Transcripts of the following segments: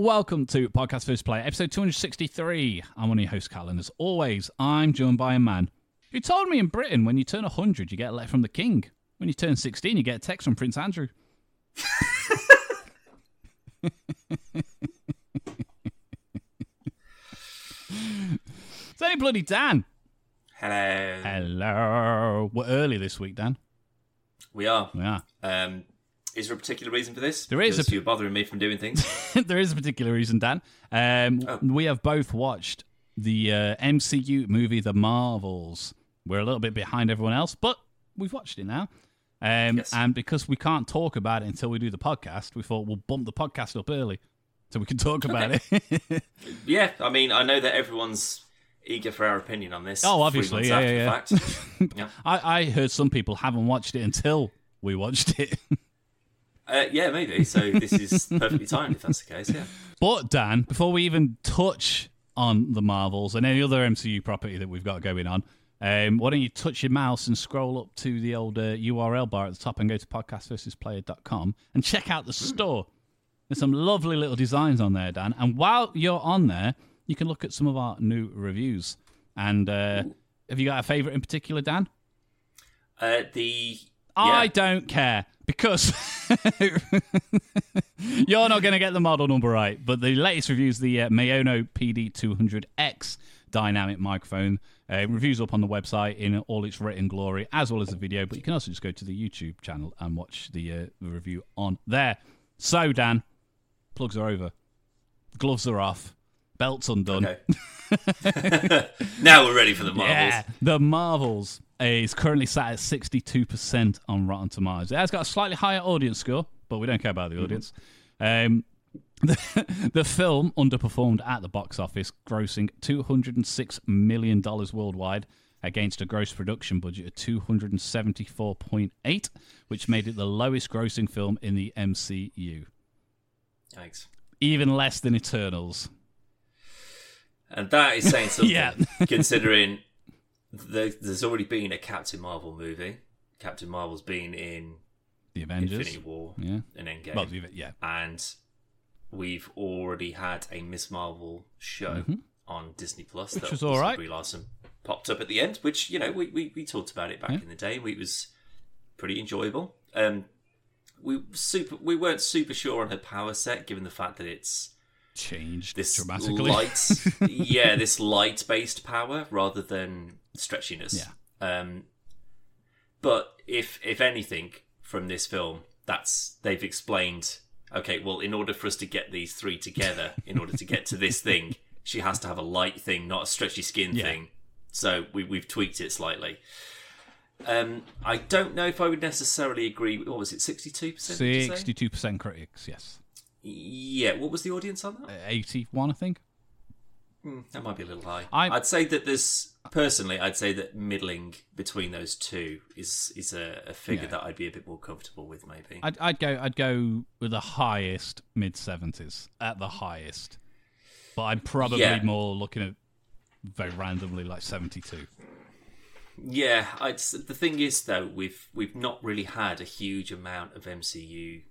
welcome to Podcast versus Player, episode 263. I'm one of your hosts, Cal, and as always, I'm joined by a man who told me in Britain when you turn 100, you get a letter from the king. When you turn 16, you get a text from Prince Andrew. it's only bloody Dan. Hello. Hello. We're early this week, Dan. We are. Yeah. Um, is there a particular reason for this? There is Because a- you're bothering me from doing things. there is a particular reason, Dan. Um, Oh. We have both watched the uh, MCU movie, The Marvels. We're a little bit behind everyone else, but we've watched it now. Um, Yes. And because we can't talk about it until we do the podcast, we thought we'll bump the podcast up early so we can talk about it. yeah, I mean, I know that everyone's eager for our opinion on this. Oh, obviously, months yeah, yeah, yeah. I, I heard some people haven't watched it until we watched it. Uh, yeah, maybe. So this is perfectly timed if that's the case. Yeah. But Dan, before we even touch on the Marvels and any other MCU property that we've got going on, um, why don't you touch your mouse and scroll up to the old uh, URL bar at the top and go to podcastversusplayer.com and check out the store. There's some lovely little designs on there, Dan. And while you're on there, you can look at some of our new reviews. And uh, have you got a favourite in particular, Dan? Uh, the I don't care because you're not going to get the model number right. But the latest review is the uh, Maono PD200X dynamic microphone. Uh, reviews up on the website in all its written glory, as well as the video. But you can also just go to the YouTube channel and watch the, uh, the review on there. So, Dan, plugs are over, gloves are off, belts undone. Okay. now we're ready for the marvels. Yeah, The Marvels is currently sat at 62% on Rotten Tomatoes. It has got a slightly higher audience score, but we don't care about the audience. Um, the, the film underperformed at the box office, grossing $206 million worldwide against a gross production budget of 274.8, which made it the lowest grossing film in the MCU. Thanks. Even less than Eternals. And that is saying something, Yeah. considering the, there's already been a Captain Marvel movie. Captain Marvel's been in The Avengers. Infinity War Yeah. and Endgame. Well, yeah. and we've already had a Ms. Marvel show on Disney Plus, Mm-hmm. Which that was all right. Brie Larson popped up at the end, which you know we, we, we talked about it back Yeah. in the day. We, it was pretty enjoyable. Um, we super we weren't super sure on her power set, given the fact that it's Changed this dramatically. light, yeah, this light based power rather than stretchiness. Yeah. Um, but if if anything from this film, that's they've explained. Okay, well, in order for us to get these three together, in order to get to this thing, she has to have a light thing, not a stretchy skin Yeah. thing. So we, we've tweaked it slightly. Um, I don't know if I would necessarily agree. What was it, sixty-two percent? Sixty-two percent critics, yes. Yeah. What was the audience on that? Uh, Eighty-one, I think. Hmm, that might be a little high. I- I'd say that there's personally, I'd say that middling between those two is is a, a figure Yeah. that I'd be a bit more comfortable with, maybe. I'd, I'd go. I'd go with the highest mid seventies at the highest, but I'm probably Yeah. more looking at very randomly like seventy-two. Yeah, I'd, the thing is though, we've we've not really had a huge amount of MCU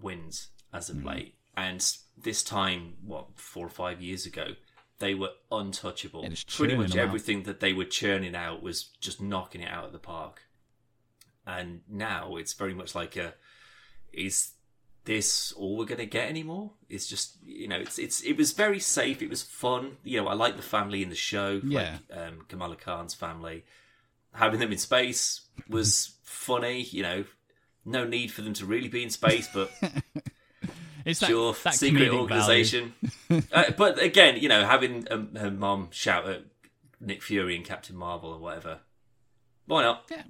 wins as of Mm-hmm. late, and this time, what four or five years ago, they were untouchable. Pretty much them out. everything that they were churning out was just knocking it out of the park. And now it's very much like a is this all we're going to get anymore? It's just you know, it's it's it was very safe. It was fun. You know, I like the family in the show. Yeah. like, um, Kamala Khan's family. Having them in space was funny. You know, no need for them to really be in space, but It's that, sure, that secret organization. uh, but again, you know, having um, her mom shout at Nick Fury and Captain Marvel or whatever, why not? Yeah,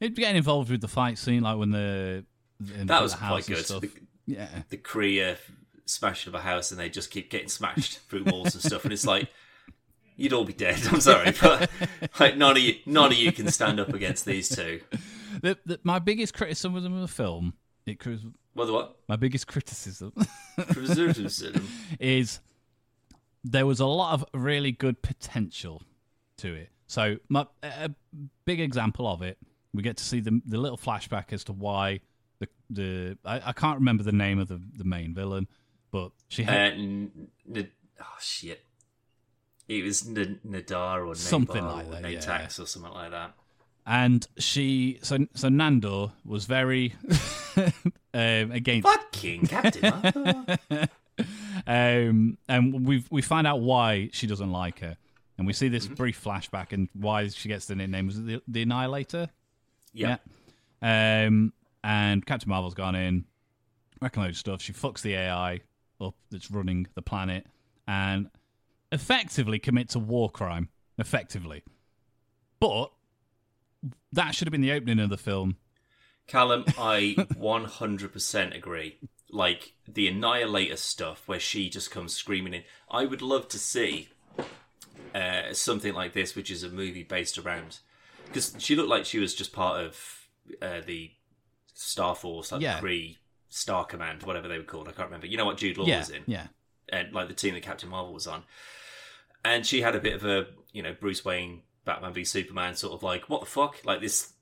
it'd be getting involved with the fight scene, like when the That was quite good. The, Yeah, the Korea smashing of a house and they just keep getting smashed through walls and stuff, and it's like you'd all be dead. I'm sorry, but like none of you, none of you can stand up against these two. the, the, my biggest criticism of the film, it what? my biggest criticism Criticism. is there was a lot of really good potential to it. So, my, a big example of it, we get to see the the little flashback as to why the the I, I can't remember the name of the the main villain, but she Uh, had n- n- oh shit! It was N- Nadar or Something Nabar like or that, yeah. Natax or something like that. and she so so Nandor was very um, against Fucking Captain Marvel. um, and we we find out why she doesn't like her, and we see this brief flashback and why she gets the nickname was it the, the Annihilator. yeah. Yeah. Um, and Captain Marvel's gone in, wrecking loads of stuff. She fucks the AI up that's running the planet, and effectively commits a war crime. Effectively, but that should have been the opening of the film. Callum, I 100% agree. Like the Annihilator stuff, where she just comes screaming in. I would love to see uh, something like this, which is a movie based around. Because she looked like she was just part of uh, the Star Force, like Yeah. the Kree Star Command, whatever they were called. I can't remember. You know what Jude Law yeah, was in? yeah, and like the team that Captain Marvel was on. And she had a bit of a, you know, Bruce Wayne, Batman v Superman sort of like, what the fuck? Like this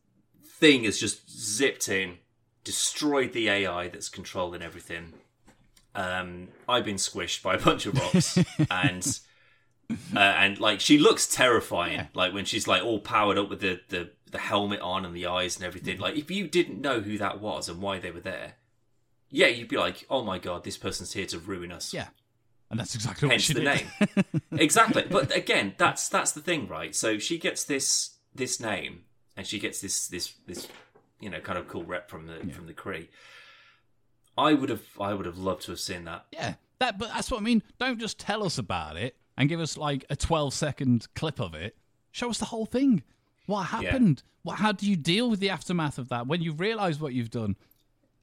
thing has just zipped in, destroyed the AI that's controlling everything. Um, I've been squished by a bunch of rocks, and uh, and like she looks terrifying. Yeah. Like when she's like all powered up with the, the the helmet on and the eyes and everything. Like if you didn't know who that was and why they were there, yeah, you'd be like, oh my god, this person's here to ruin us yeah. And that's exactly what hence she the did. name exactly but again that's that's the thing right so she gets this this name and she gets this this this you know kind of cool rep from the from the Kree I would have I would have loved to have seen that Yeah, that. But that's what I mean. Don't just tell us about it and give us like a twelve second clip of it. Show us the whole thing. What happened? What? How do you deal with the aftermath of that when you realise what you've done?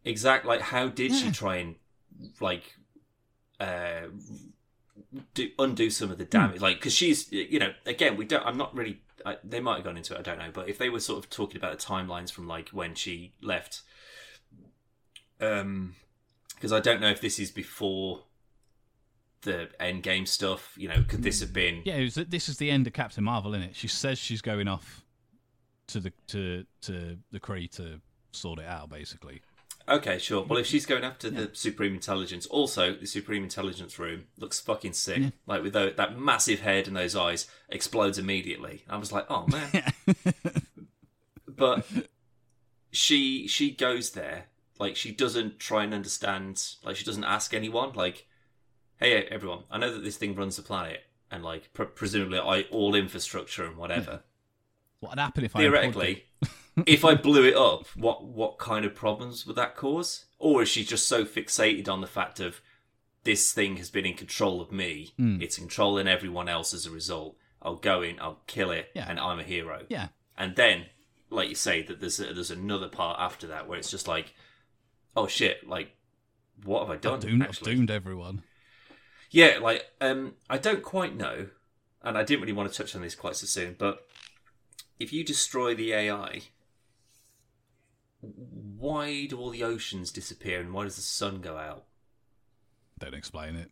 exact like how did she try and like uh do, undo some of the damage like because she's you know again we don't i'm not really I, they might have gone into it i don't know but if they were sort of talking about the timelines from like when she left um because i don't know if this is before the Endgame stuff you know could this have been Yeah, it was, this is the end of Captain Marvel, isn't it? She says she's going off to the to to the Kree to sort it out, basically. Okay, sure. Well, if she's going after the Supreme Intelligence, also the Supreme Intelligence room looks fucking sick. Like with tho- that massive head and those eyes explodes immediately. I was like, oh man. but she she goes there like she doesn't try and understand. Like she doesn't ask anyone. Like, hey everyone, I know that this thing runs the planet and like pr- presumably all infrastructure and whatever. What would happen if I? Theoretically, if I blew it up, what what kind of problems would that cause? Or is she just so fixated on the fact of this thing has been in control of me, Hmm. it's controlling everyone else as a result. I'll go in, I'll kill it, Yeah. and I'm a hero. Yeah, And then, like you say, that there's a, there's another part after that where it's just like, oh shit, like what have I done? I've doomed, I've doomed everyone. Yeah, like um, I don't quite know, and I didn't really want to touch on this quite so soon. But if you destroy the AI, why do all the oceans disappear and why does the sun go out? Don't explain it.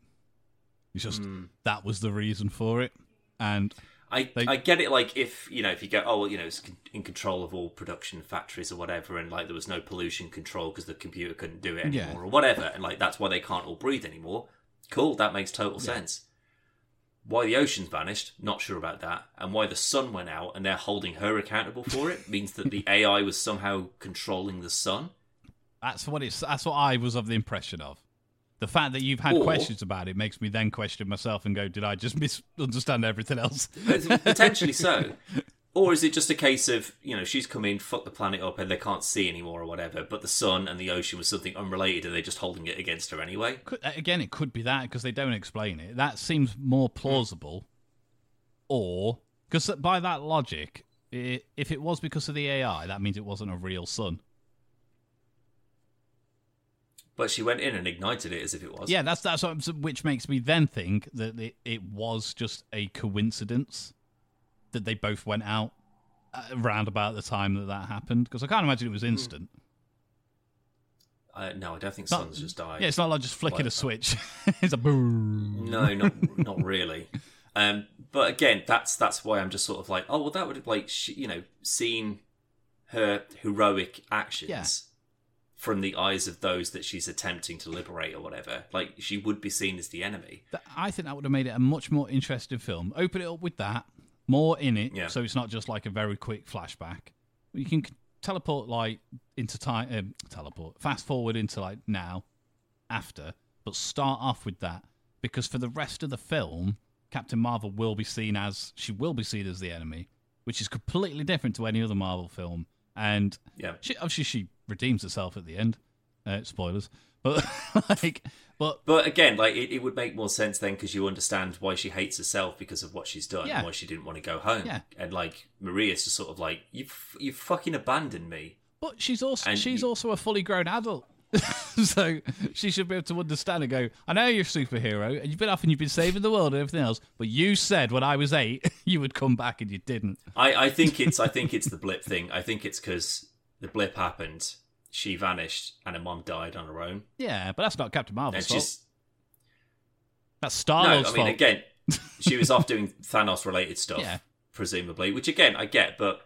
It's just Hmm. that was the reason for it, and I They- I get it. Like if you know if you go oh well, you know it's in control of all production factories or whatever, and like there was no pollution control because the computer couldn't do it anymore Yeah. or whatever, and like that's why they can't all breathe anymore. Cool, that makes total sense. Why the oceans vanished, not sure about that, and why the sun went out and they're holding her accountable for it means that the AI was somehow controlling the sun. that's what it's. That's what I was of the impression of. The fact that you've had Or- questions about it makes me then question myself and go, "Did I just misunderstand everything else?" Potentially so. Or is it just a case of, you know, she's come in, fucked the planet up, and they can't see anymore or whatever, but the sun and the ocean was something unrelated and they're just holding it against her anyway? Could, uh, again, it could be that because they don't explain it. That seems more plausible. Or because by that logic, i if it was because of the AI, that means it wasn't a real sun. But she went in and ignited it as if it was. Yeah, that's that's what, which makes me then think that it, it was just a coincidence that they both went out uh, around about the time that that happened. Because I can't imagine it was instant. Uh, no, I don't think Not- Sun's just died. Yeah, it's not like just flicking a switch. it's a boom. No, not not really. Um, but again, that's that's why I'm just sort of like, oh well, that would have like she, you know seen her heroic actions. Yeah. from the eyes of those that she's attempting to liberate or whatever. Like she would be seen as the enemy. I think that would have made it a much more interesting film. Open it up with that, more in it, Yeah. so it's not just like a very quick flashback. You can teleport like into time, um, teleport, fast forward into like now, after, but start off with that because for the rest of the film, Captain Marvel will be seen as she will be seen as the enemy, which is completely different to any other Marvel film. And Yeah. she, obviously, she redeems herself at the end. Uh, spoilers, but like, but But again, like it, it would make more sense then because you understand why she hates herself because of what she's done Yeah. why she didn't want to go home. Yeah. And like Maria's just sort of like you, you fucking abandoned me. But she's also And she's you- also a fully grown adult. so she should be able to understand and go, I know you're a superhero and you've been off and you've been saving the world and everything else, but you said when I was eight you would come back and you didn't. I, I think it's I think it's the blip thing. I think it's because the blip happened, she vanished, and her mom died on her own. Yeah, but that's not Captain And Marvel's fault. she's That's Star no, I mean fault. again, she was off doing Thanos related stuff, Yeah. presumably. Which again, I get, but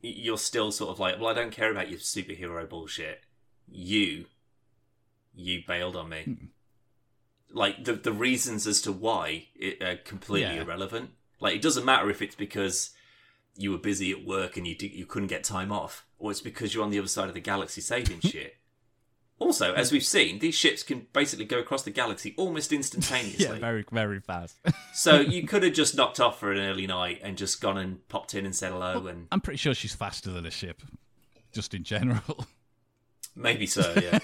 you're still sort of like, well, I don't care about your superhero bullshit. You, you bailed on me. Hmm. Like the the reasons as to why it are completely Yeah. irrelevant. Like it doesn't matter if it's because you were busy at work and you di- you couldn't get time off, or it's because you're on the other side of the galaxy saving shit. Also, as we've seen, these ships can basically go across the galaxy almost instantaneously. yeah, very very fast. So you could have just knocked off for an early night and just gone and popped in and said hello, and I'm pretty sure she's faster than a ship, just in general. maybe so. Yeah,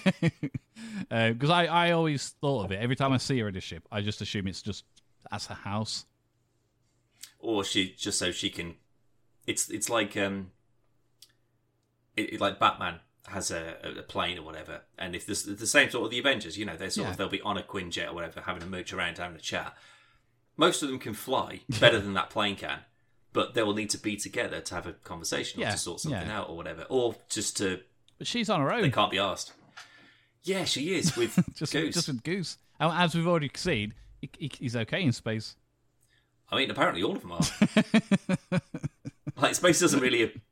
uh, Because I, I always thought of it every time I see her in a ship, I just assume it's just as her house. or she just so she can. It's it's like um, it, it- like Batman has a, a plane or whatever, and if this the same sort of the Avengers, you know, they're sort Yeah. of they'll be on a Quinjet or whatever, having a mooch around, having a chat. Most of them can fly better than that plane can, but they will need to be together to have a conversation or Yeah, to sort something yeah. out or whatever, or just to But she's on her own. they can't be asked. Yeah, she is with just, Goose. just with Goose. And as we've already seen, he, he, he's okay in space. I mean, apparently all of them are. like space doesn't really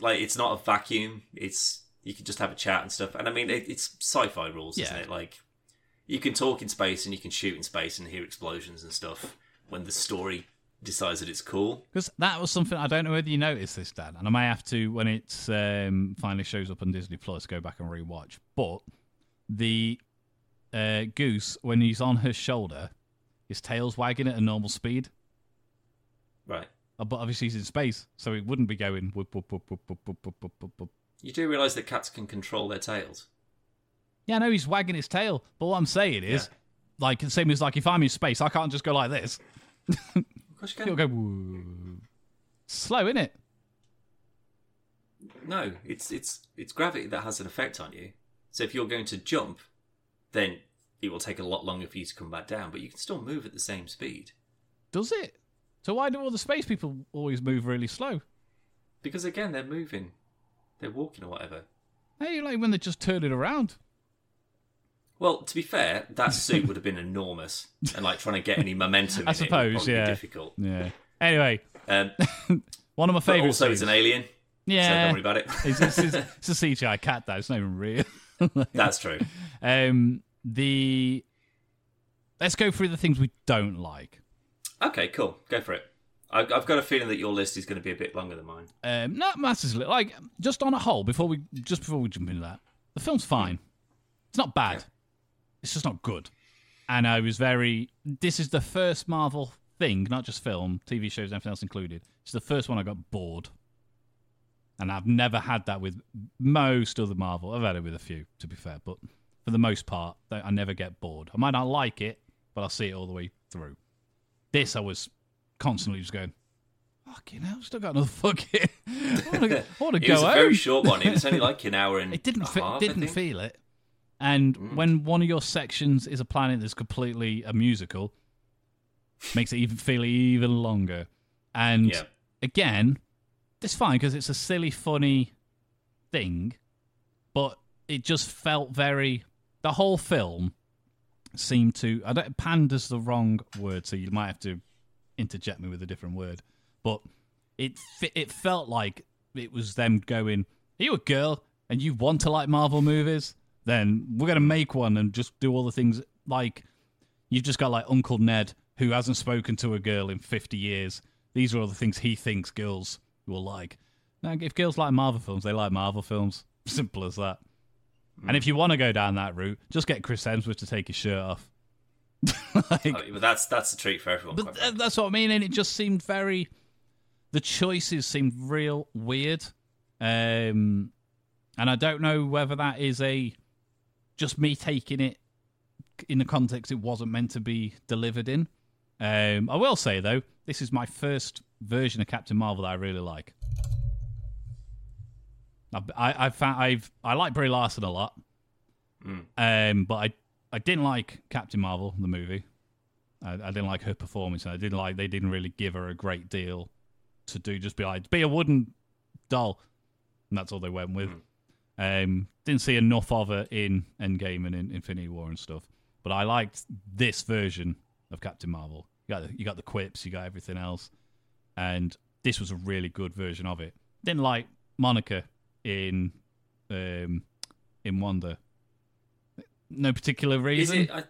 like it's not a vacuum. It's you can just have a chat and stuff. And I mean, it, it's sci-fi rules, isn't it? Like you can talk in space and you can shoot in space and hear explosions and stuff when the story decides that it's cool. Because that was something I don't know whether you noticed this, Dan, and I may have to when it um, finally shows up on Disney Plus go back and rewatch. But the uh, goose, when he's on her shoulder, his tail's wagging at a normal speed. Right. Uh, but obviously he's in space, so he wouldn't be going. Whoop, whoop, whoop, you do realise that cats can control their tails. Yeah, I know he's wagging his tail, but what I'm saying is, yeah. like, the same as like if I'm in space, I can't just go like this. of course you can. It'll go slow, isn't it? No, it's it's it's gravity that has an effect on you. So if you're going to jump, then it will take a lot longer for you to come back down, but you can still move at the same speed. Does it? So why do all the space people always move really slow? Because again, they're moving, they're walking or whatever. Hey, you like when they're just turning around. Well, to be fair, that suit would have been enormous, and like trying to get any momentum. I in it would suppose, probably yeah. Be difficult. Yeah. Anyway, Um, one of my favourite. also, it's an alien, Yeah, so don't worry about it. it's, it's, it's, it's a CGI cat, though. It's not even real. That's true. um, the let's go through the things we don't like. Okay, cool. Go for it. I, I've got a feeling that your list is going to be a bit longer than mine. Um, not massively. Like just on a whole, before we just before we jump into that, the film's fine. It's not bad. Yeah. It's just not good. And I was very. This is the first Marvel thing, not just film, TV shows, everything else included. It's the first one I got bored. And I've never had that with most other Marvel. I've had it with a few, to be fair, but for the most part, I never get bored. I might not like it, but I'll see it all the way through. This, I was constantly just going, fucking hell, still got another fucking. I want to, I want to It go was a home. very short one. It was only like an hour and It didn't fe- half, didn't feel it. And Mm. when one of your sections is a planet that's completely a musical, makes it even feel even longer. And Yeah. again, it's fine because it's a silly, funny thing, but it just felt very. The whole film seemed to. I don't. Panda's the wrong word, so you might have to interject me with a different word. But it it felt like it was them going, "Are you a girl? and you want to like Marvel movies, then we're gonna make one and just do all the things like you've just got like Uncle Ned who hasn't spoken to a girl in fifty years. These are all the things he thinks girls will like. Now, if girls like Marvel films, they like Marvel films. Simple as that. And if you want to go down that route, just get Chris Hemsworth to take his shirt off. like, mean, but that's that's a treat for everyone. but th- that's what I mean, and it just seemed very. The choices seemed real weird, um, and I don't know whether that is a just me taking it in the context it wasn't meant to be delivered in. Um, I will say though, this is my first version of Captain Marvel that I really like. I've, I, I've found I've I like Brie Larson a lot, um, but I I didn't like Captain Marvel the movie. I, I didn't like her performance, and I didn't like they didn't really give her a great deal to do. Just be like be a wooden doll, and that's all they went with. Um, didn't see enough of her in Endgame and in Infinity War and stuff, but I liked this version of Captain Marvel. You got the, you got the quips, you got everything else, and this was a really good version of it. Didn't like Monica in um, in Wonder. No particular is reason. it I,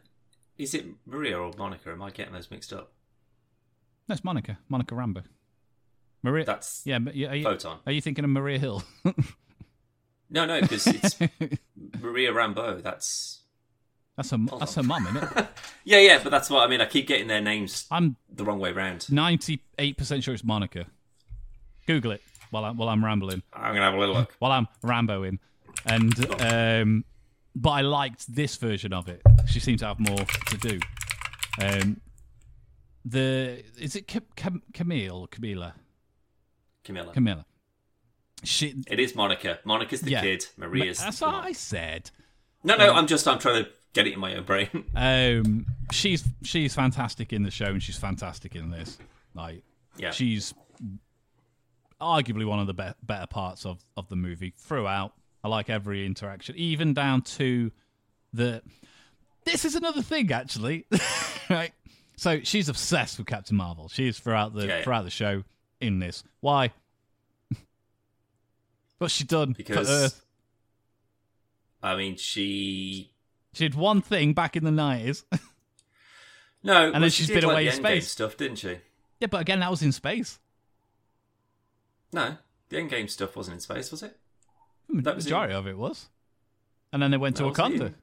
is it Maria or Monica? Am I getting those mixed up? That's Monica. Monica Rambeau. Maria. That's yeah. but- Are you, Photon. are you thinking of Maria Hill? No, no, because it's Maria Rambeau. That's that's her. That's her mum, isn't it? yeah, yeah. But that's what I mean. I keep getting their names I'm the wrong way round. ninety-eight percent sure it's Monica. Google it while I'm while I'm rambling. I'm gonna have a little look. While I'm Ramboing, and um, but I liked this version of it. She seemed to have more to do. Um, the is it Cam- Cam- Camille Camila Camilla. Camilla? She it is Monica. Monica's the Yeah. kid. Maria's. That's what mom. I said. No, no. I'm just. I'm trying to get it in my own brain. Um, she's she's fantastic in the show, and she's fantastic in this. Like, Yeah. she's arguably one of the be- better parts of of the movie throughout. I like every interaction, even down to the. This is another thing, actually. right. So she's obsessed with Captain Marvel. She is throughout the Yeah, throughout the show in this. Why? What's she done because Earth? I mean, she. She did one thing back in the nineties. No, and then well, she's she been like, away in space. stuff, didn't she? yeah, but again, that was in space. No, the Endgame stuff wasn't in space, was it? The That was majority of it was. And then they went No, to Wakanda. in-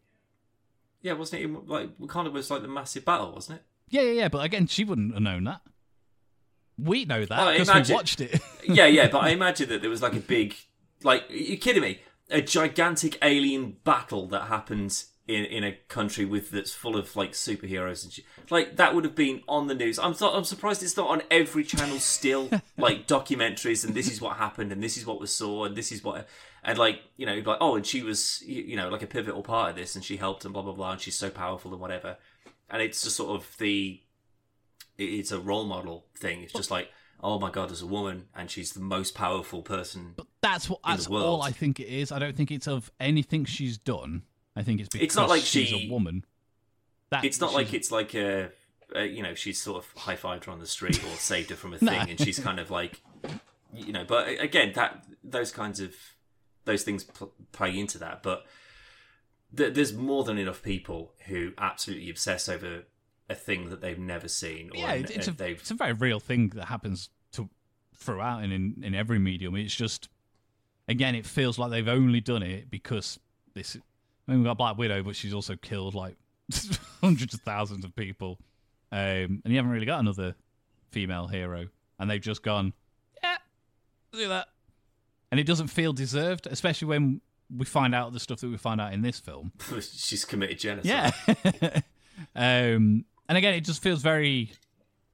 Yeah, wasn't it? In, like Wakanda was like the massive battle, wasn't it? Yeah, yeah, yeah. But again, she wouldn't have known that. We know that because we watched it. yeah, yeah, but I imagine that there was like a big, like, you kidding me? A gigantic alien battle that happens in in a country with that's full of like superheroes and shit. Like that would have been on the news. I'm so, I'm surprised it's not on every channel still. like documentaries and this is what happened and this is what was saw and this is what and like you know like oh and she was you know like a pivotal part of this and she helped and blah blah blah and she's so powerful and whatever. And it's just sort of the it's a role model thing. It's just like, oh my god, there's a woman and she's the most powerful person. But That's what. That's all I think it is. I don't think it's of anything she's done. I think it's because It's not like she's she- a woman. That It's not like it's like a, a you know she's sort of high fived her on the street or saved her from a thing, and she's kind of like, you know. But again, that those kinds of those things pl- play into that. But th- there's more than enough people who absolutely obsess over a thing that they've never seen. Or yeah, an- it's, a they've it's a very real thing that happens to throughout and in in every medium. It's just again, it feels like they've only done it because this. I mean, we've got Black Widow, but she's also killed like hundreds of thousands of people, um, and you haven't really got another female hero, and they've just gone, yeah, do that, and it doesn't feel deserved, especially when we find out the stuff that we find out in this film. she's committed genocide. Yeah. um, and again, it just feels very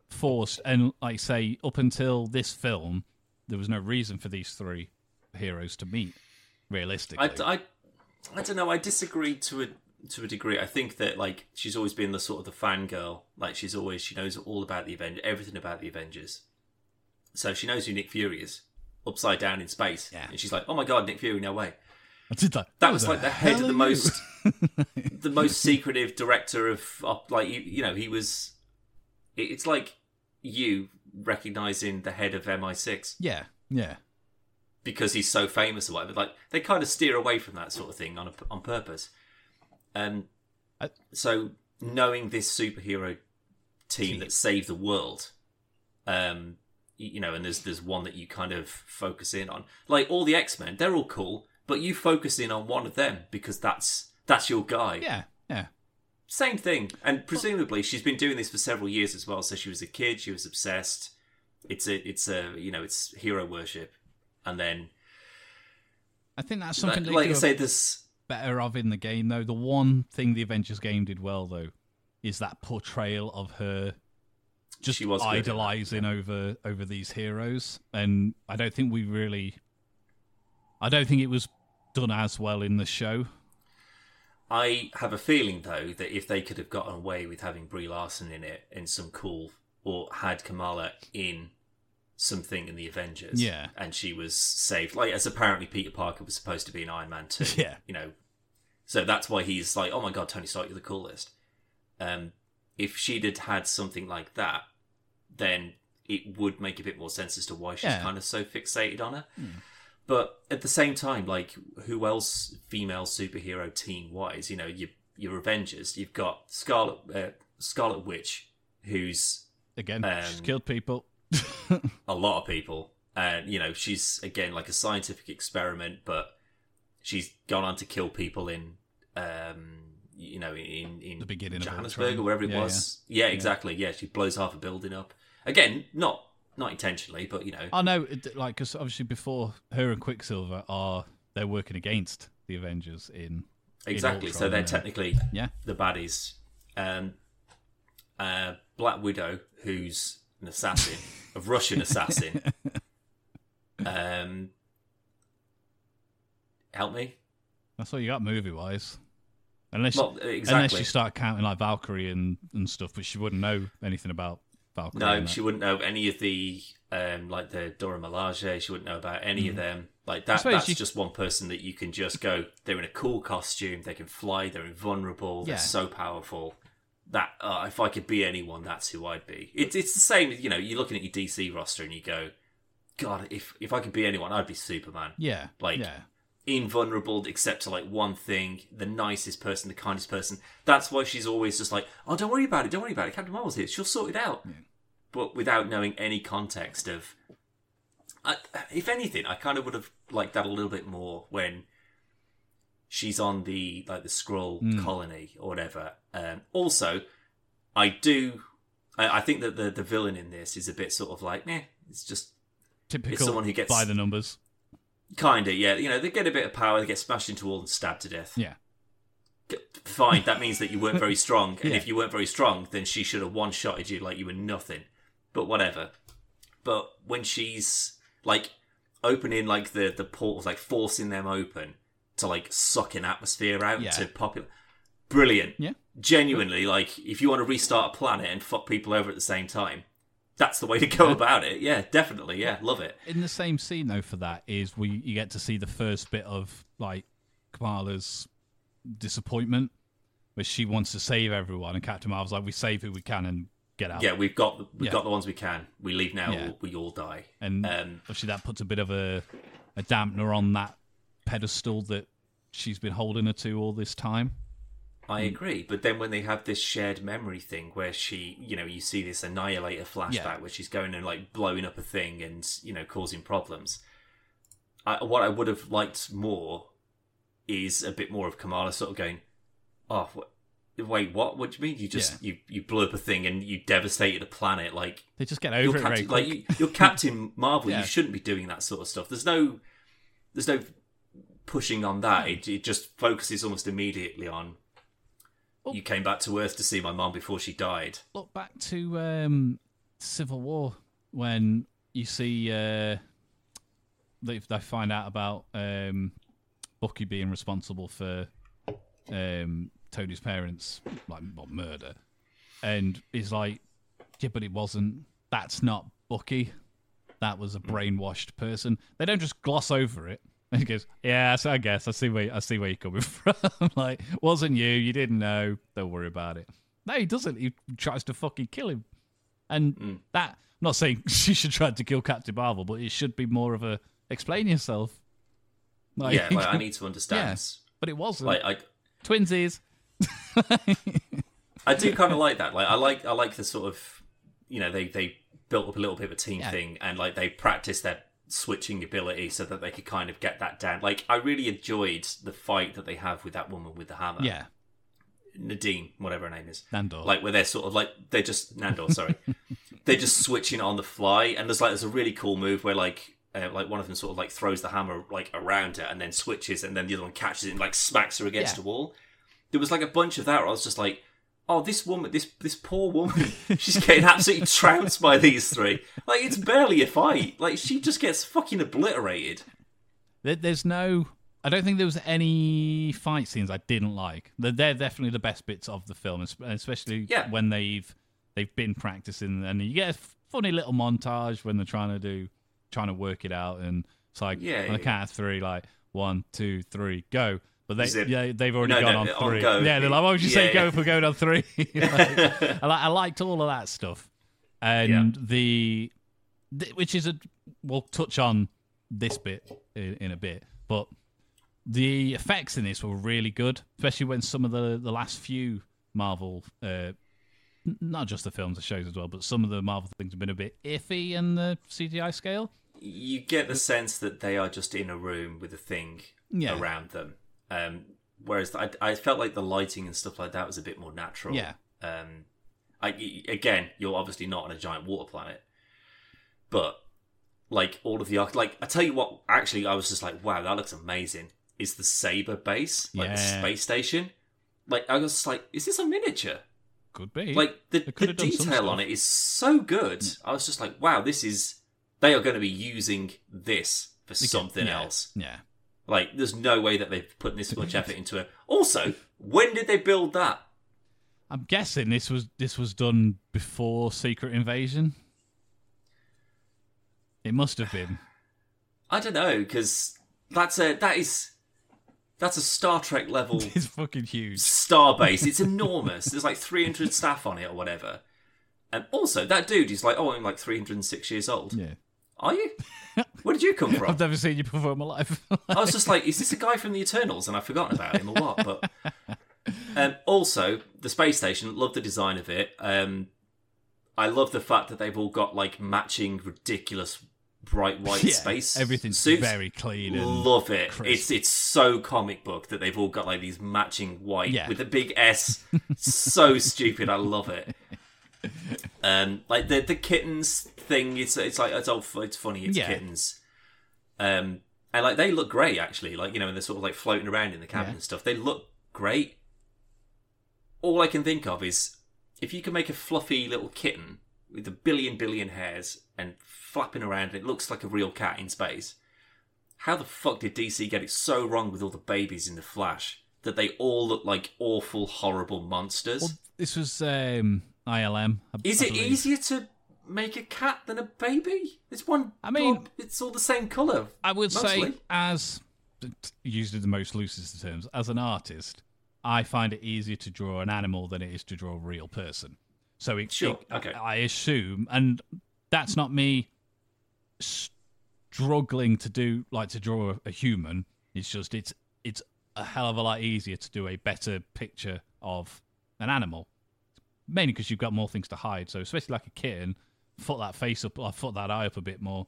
forced. And like say, up until this film, there was no reason for these three heroes to meet. Realistically, I, I, I don't know. I disagree to a to a degree. I think that like she's always been the sort of the fangirl. Like she's always she knows all about the Avengers, everything about the Avengers. So she knows who Nick Fury is, upside down in space. Yeah. And she's like, "Oh my god, Nick Fury, no way." I did like That "Who was like the head of the most, the most secretive director of, of like you, you know he was. it- It's like you recognizing the head of MI6. yeah, yeah. Because he's so famous or whatever. Like they kind of steer away from that sort of thing on a, on purpose. Um, I- so knowing this superhero team Team. that saved the world, um, you know, and there's there's one that you kind of focus in on. Like all the X Men, they're all cool, but you focus in on one of them because that's that's your guy. Yeah, yeah. Same thing, and presumably she's been doing this for several years as well. So she was a kid, she was obsessed. It's a, it's a, you know, it's hero worship, and then, I think that's something like I say, this better of in the game, though. The one thing the Avengers game did well, though, is that portrayal of her just She was good idolizing over over these heroes, and I don't think we really, I don't think it was done as well in the show. I have a feeling though that if they could have gotten away with having Brie Larson in it in some cool, or had Kamala in something in the Avengers, Yeah. and she was saved, like as apparently Peter Parker was supposed to be in Iron Man two, Yeah. you know, so that's why he's like, oh my god, Tony Stark, you're the coolest. Um, if she'd had had something like that, then it would make a bit more sense as to why she's Yeah. kind of so fixated on her. But at the same time, like who else female superhero team wise? You know, you your Avengers. You've got Scarlet uh, Scarlet Witch, who's Again, she's Um, killed people. a lot of people, and you know she's again like a scientific experiment, but she's gone on to kill people in, um, you know, in in The beginning Johannesburg or wherever it Yeah, was. Yeah. exactly. Yeah, she blows half a building up. Again, not not intentionally, but you know, I know, like, because obviously before her and Quicksilver are they're working against the Avengers in Exactly. so Ultron, they're yeah. technically yeah, the baddies. Um, uh, Black Widow, who's an assassin, a Russian assassin. Um, help me. that's all you got movie wise. Unless Well, unless you start counting like Valkyrie and, and stuff, but she wouldn't know anything about Valkyrie. No, she wouldn't know any of the um, like the Dora Milaje. She wouldn't know about any of them. Like that. Mm. That's you- just one person that you can just go. They're in a cool costume. They can fly. They're invulnerable. They're so powerful. That uh, if I could be anyone, that's who I'd be. It's it's the same. You know, you're looking at your DC roster and you go, God, if if I could be anyone, I'd be Superman. yeah, Like- yeah, Invulnerable except to like one thing. The nicest person, the kindest person. That's why she's always just like, oh, don't worry about it. Don't worry about it. Captain Marvel's here. She'll sort it out but without knowing any context of. I, if anything, I kind of would have liked that a little bit more when she's on the like the Skrull colony or whatever. Um, also, I do. I, I think that the the villain in this is a bit sort of like, meh. It's just typical. It's someone who gets- by the numbers. kind of yeah. You know, they get a bit of power, they get smashed into a wall and stabbed to death. Yeah, Fine, that means that you weren't very strong, and Yeah. if you weren't very strong, then she should have one shotted you like you were nothing. But whatever. But when she's like opening like the the portals, like forcing them open to like suck an atmosphere out Yeah. to populate, brilliant. yeah. Genuinely, like if you want to restart a planet and fuck people over at the same time, that's the way to go about it. Yeah, definitely. Yeah, love it. In the same scene though, for that is we you get to see the first bit of like Kamala's disappointment, where she wants to save everyone, and Captain Marvel's like, "We save who we can and get out." Yeah, we've got we've Yeah. got the ones we can. We leave now, Yeah. we all die. and Um, obviously that puts a bit of a a dampener on that pedestal that she's been holding her to all this time. I mm. agree, but then when they have this shared memory thing where she, you know, you see this annihilator flashback Yeah. where she's going and like blowing up a thing and you know causing problems. I, what I would have liked more is a bit more of Kamala sort of going, "Oh, what, wait, what? What do you mean? You just you you blew up a thing and you devastated a planet? Like They just get you're over it very Captain, like you, you're Captain Marvel. Yeah. You shouldn't be doing that sort of stuff. There's no, there's no pushing on that. Hmm. It, it just focuses almost immediately on. Oh. You came back to Earth to see my mom before she died. Look back to um, Civil War when you see uh, they, they find out about um, Bucky being responsible for um, Tony's parents' like well, murder, and he's like, "Yeah, but it wasn't. That's not Bucky. That was a brainwashed person." They don't just gloss over it. And he goes, "Yeah, so I guess I see where I see where you're coming from. like, wasn't you? You didn't know. Don't worry about it." No, he doesn't. He tries to fucking kill him, and hmm. that. I'm not saying she should try to kill Captain Marvel, but it should be more of a explain yourself. Like, yeah, like I need to understand. but it wasn't. Like I, Twinsies. I do kind of like that. Like I like I like the sort of you know they they built up a little bit of a team Yeah. thing and like they practiced their switching ability so that they could kind of get that down. Like I really enjoyed the fight that they have with that woman with the hammer. Yeah, Nadine, whatever her name is. Nandor. Like where they're sort of like they're just Nandor, sorry. they're just switching on the fly and there's like there's a really cool move where like uh, like one of them sort of like throws the hammer like around her and then switches and then the other one catches it and like smacks her against Yeah. a wall. There was like a bunch of that where I was just like, oh, this woman, this this poor woman, she's getting absolutely trounced by these three. Like it's barely a fight. Like she just gets fucking obliterated. There- There's no. I don't think there was any fight scenes I didn't like. They're, they're definitely the best bits of the film, especially Yeah. when they've they've been practicing, and you get a funny little montage when they're trying to do trying to work it out, and it's like Yeah, on the yeah. count of three, like one, two, three, go. But they, Zip. yeah, they've already No, gone no, on three. Yeah, they're like, why would you say Yeah, go yeah. if we're going on three? Like, I, I liked all of that stuff, and the, the which is a we'll touch on this bit in, in a bit, but the effects in this were really good, especially when some of the the last few Marvel, uh, not just the films, the shows as well, but some of the Marvel things have been a bit iffy in the CGI scale. You get the sense that they are just in a room with a thing Yeah. around them. Um, whereas I, I felt like the lighting and stuff like that was a bit more natural. Yeah. Um, I, again, you're obviously not on a giant water planet, but like all of the like I tell you what, actually, I was just like, wow, that looks amazing. Is the Saber base like the space station? Like I was just like, is this a miniature? Could be Like the, the have done some detail on it is so good. I was just like, wow, this is they are going to be using this for something yeah, else. Yeah, Like, there's no way that they've put this much effort into it. Also, when did they build that? I'm guessing this was this was done before Secret Invasion. It must have been. I don't know because that's a that is that's a Star Trek level It's fucking huge. star base. It's enormous. There's like 300 staff on it or whatever. And also, that dude is like, oh, I'm like 306 years old. Yeah, Are you? Where did you come from? I've never seen you before in my life. I was just like, is this a guy from the Eternals? And I've forgotten about him or what? But um, also, the space station, love the design of it. Um, I love the fact that they've all got like matching ridiculous bright white yeah, space everything's suits. very clean and Love it. crisp. It's it's so comic book that they've all got like these matching white Yeah. with a big S. so stupid. I love it. Um, like the the kittens thing. It's it's like it's all it's funny. It's Yeah. kittens. Um, and like they look great actually. Like you know, and they're sort of like floating around in the cabin Yeah. and stuff. They look great. All I can think of is if you can make a fluffy little kitten with a billion billion hairs and flapping around, and it looks like a real cat in space. How the fuck did DC get it so wrong with all the babies in the Flash that they all look like awful, horrible monsters? Well, this was um, ILM. I- Is I it believe. easier to make a cat than a baby? It's one. I mean- blob, it's all the same color. I would say, as used in the most loosest of terms, as an artist, I find it easier to draw an animal than it is to draw a real person. So it, Sure, it- okay. I assume, and that's not me struggling to do like to draw a, a human. It's just it's it's a hell of a lot easier to do a better picture of an animal, mainly because you've got more things to hide. So especially like a kitten, foot that face up, I foot that eye up a bit more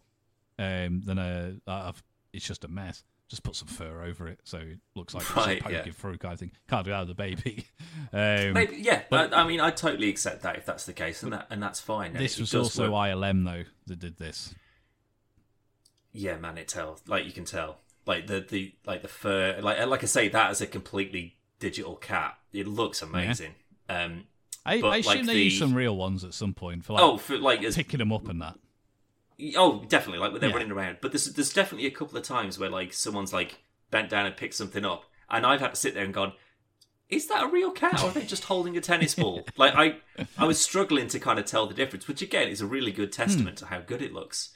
um, than a. I've, it's just a mess. Just put some fur over it, so it looks like Right, yeah. poking through kind of thing. Can't do that with a baby. Um, Maybe, yeah. but- I, I mean, I totally accept that if that's the case, and that and that's fine. This it was also work. ILM though that did this. yeah, man. It tells. Like you can tell. Like the the like the fur. Like like I say, that is a completely digital cat. It looks amazing. Um. I, But, I assume like, they the- use some real ones at some point for like Oh, for like as picking them up and that. Oh, definitely. Like when they're Yeah. running around. But there's there's definitely a couple of times where like someone's like bent down and picked something up, and I've had to sit there and gone, "Is that a real cat, or are they just holding a tennis ball?" like I I was struggling to kind of tell the difference, which again is a really good testament to how good it looks.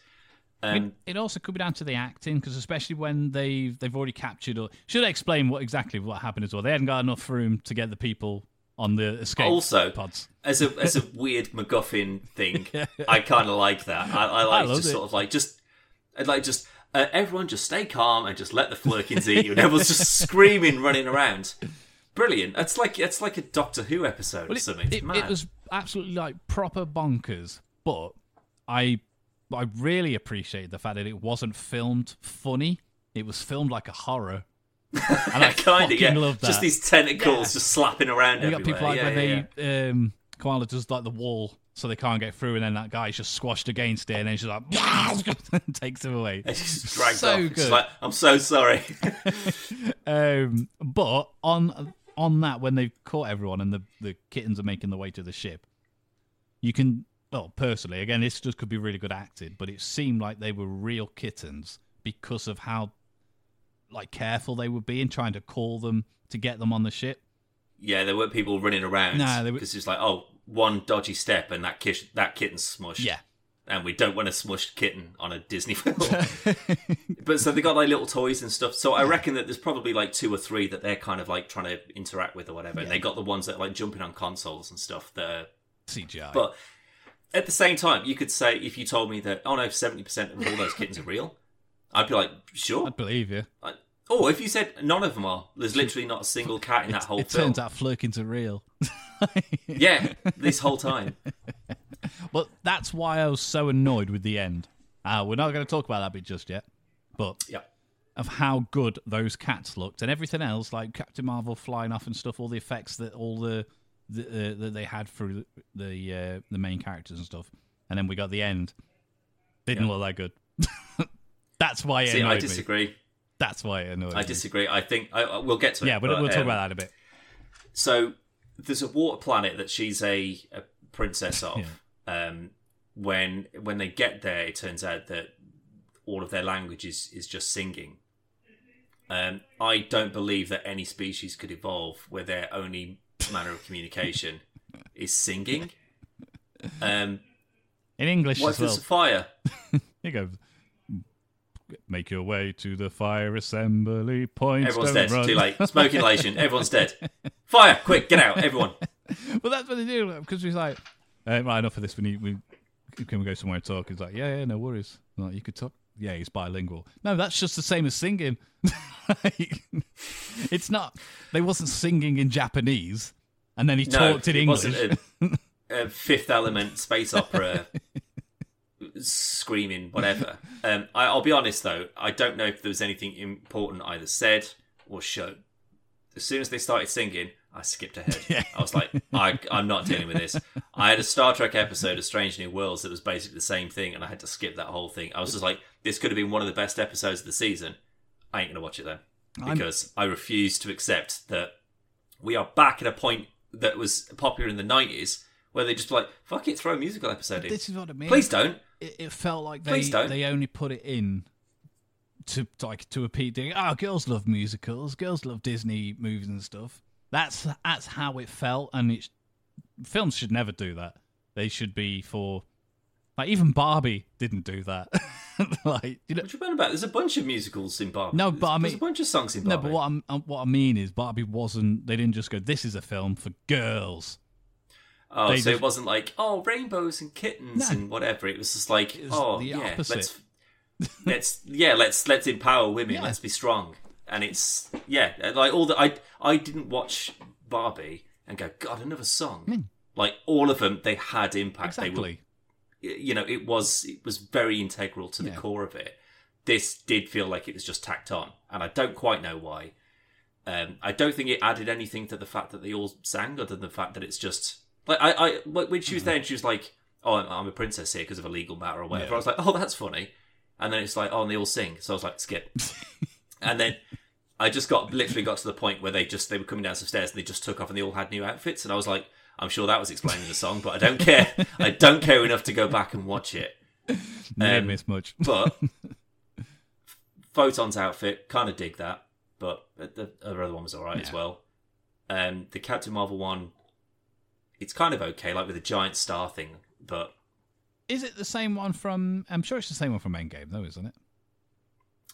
I mean, Um, it also could be down to the acting because especially when they've they've already captured or should I explain what exactly what happened as well. They hadn't got enough room to get the people on the escape Also- pods. as a as a weird MacGuffin thing, I kind of like that. I, I like loved just it. sort of like just I'd like just Uh, everyone just stay calm and just let the Flerkens eat you. And everyone's just screaming, running around. Brilliant. It's like it's like a Doctor Who episode Well, or it, something. It's it, it was absolutely like proper bonkers, but I I really appreciated the fact that it wasn't filmed funny. It was filmed like a horror. And I kind of yeah. love that. Just these tentacles Yeah. just slapping around you got everywhere. people like yeah, where yeah, they um Kamala does like the wall so they can't get through and then that guy's just squashed against it and then she's like takes him away. yeah. It's dragged So off. It's good. like, I'm so sorry. Um but on on that when they've caught everyone and the, the kittens are making their way to the ship, you can well, personally, again, this just could be really good acted, but it seemed like they were real kittens because of how like careful they would be in trying to call them to get them on the ship. yeah, there weren't people running around. Nah, they were- because it's like, oh, one dodgy step and that kit- that kitten's smushed. Yeah. and we don't want a smushed kitten on a Disney film. but so they got like little toys and stuff. So I reckon that there's probably like two or three that they're kind of like trying to interact with or whatever. And they got the ones that are like jumping on consoles and stuff that are CGI. But at the same time, you could say if you told me that oh no, seventy percent of all those kittens are real, I'd be like, sure. I'd believe you. I- oh, if you said none of them are, there's literally not a single cat in that whole it film. turns out Flerkens are real. Yeah, this whole time. But that's why I was so annoyed with the end. Uh, we're not going to talk about that bit just yet. But Yeah. of how good those cats looked and everything else, like Captain Marvel flying off and stuff, all the effects that all the, the uh, that they had through the the, uh, the main characters and stuff, and then we got the end. Didn't Yeah. look that good. That's why it See, I me. disagree. That's why it annoyed I me. disagree. I think I, we'll get to it. Yeah, but, we'll talk um, about that in a bit. So there's a water planet that she's a, a princess of. Um, when when they get there, it turns out that all of their language is, is just singing. Um, I don't believe that any species could evolve where their only manner of communication is singing. Um, In English what as well. there's a fire? Here goes. Make your way to the fire assembly point. Everyone's dead. run. Too late. Smoke inhalation. Everyone's dead. Fire! Quick, get out, everyone. Well, that's what they do because he's like, uh, right, enough of this. We need, we can we go somewhere and talk? He's like, yeah, yeah, no worries. I'm like, you could talk. Yeah, he's bilingual. No, that's just the same as singing. Like, it's not. They wasn't singing in Japanese, and then he No, talked in it English. wasn't a, a Fifth Element space opera screaming whatever. Um, I, I'll be honest though, I don't know if there was anything important either said or shown. As soon as they started singing, I skipped ahead. Yeah. I was like, I, I'm not dealing with this. I had a Star Trek episode of Strange New Worlds that was basically the same thing, and I had to skip that whole thing. I was just like, this could have been one of the best episodes of the season. I ain't gonna watch it then I'm- because I refuse to accept that we are back at a point that was popular in the nineties where they just like fuck it, throw a musical episode in. this is what I mean. Please don't. It, it felt like they they only put it in to like to appeal to oh girls love musicals girls love disney movies and stuff that's that's how it felt and it films should never do that they should be for like even barbie didn't do that like you know What you talking about? There's a bunch of musicals in Barbie. No, There's- but I there's a bunch of songs in Barbie. no but what uh, what i mean is barbie wasn't they didn't just go this is a film for girls oh, they so just- it wasn't like oh rainbows and kittens No. and whatever. It was just like was oh the yeah, opposite. let's let's yeah let's let's empower women. Yeah. Let's be strong. And it's yeah like all the I I didn't watch Barbie and go God another song. Like all of them, they had impact. They were exactly you know it was it was very integral to the Yeah. core of it this did feel like it was just tacked on and i don't quite know why um i don't think it added anything to the fact that they all sang other than the fact that it's just like i i when she was there and she was like oh i'm, I'm a princess here because of a legal matter or whatever Yeah. i was like oh that's funny and then it's like oh and they all sing so i was like skip and then I just got literally got to the point where they just they were coming down some stairs and they just took off and they all had new outfits and I was like, I'm sure that was explaining the song, but I don't care. I don't care enough to go back and watch it. didn't Um, miss much But Photon's outfit, kind of dig that, but the other one was alright as well. Um, the Captain Marvel one, it's kind of okay, like with the giant star thing, but is it the same one from i'm sure it's the same one from endgame though isn't it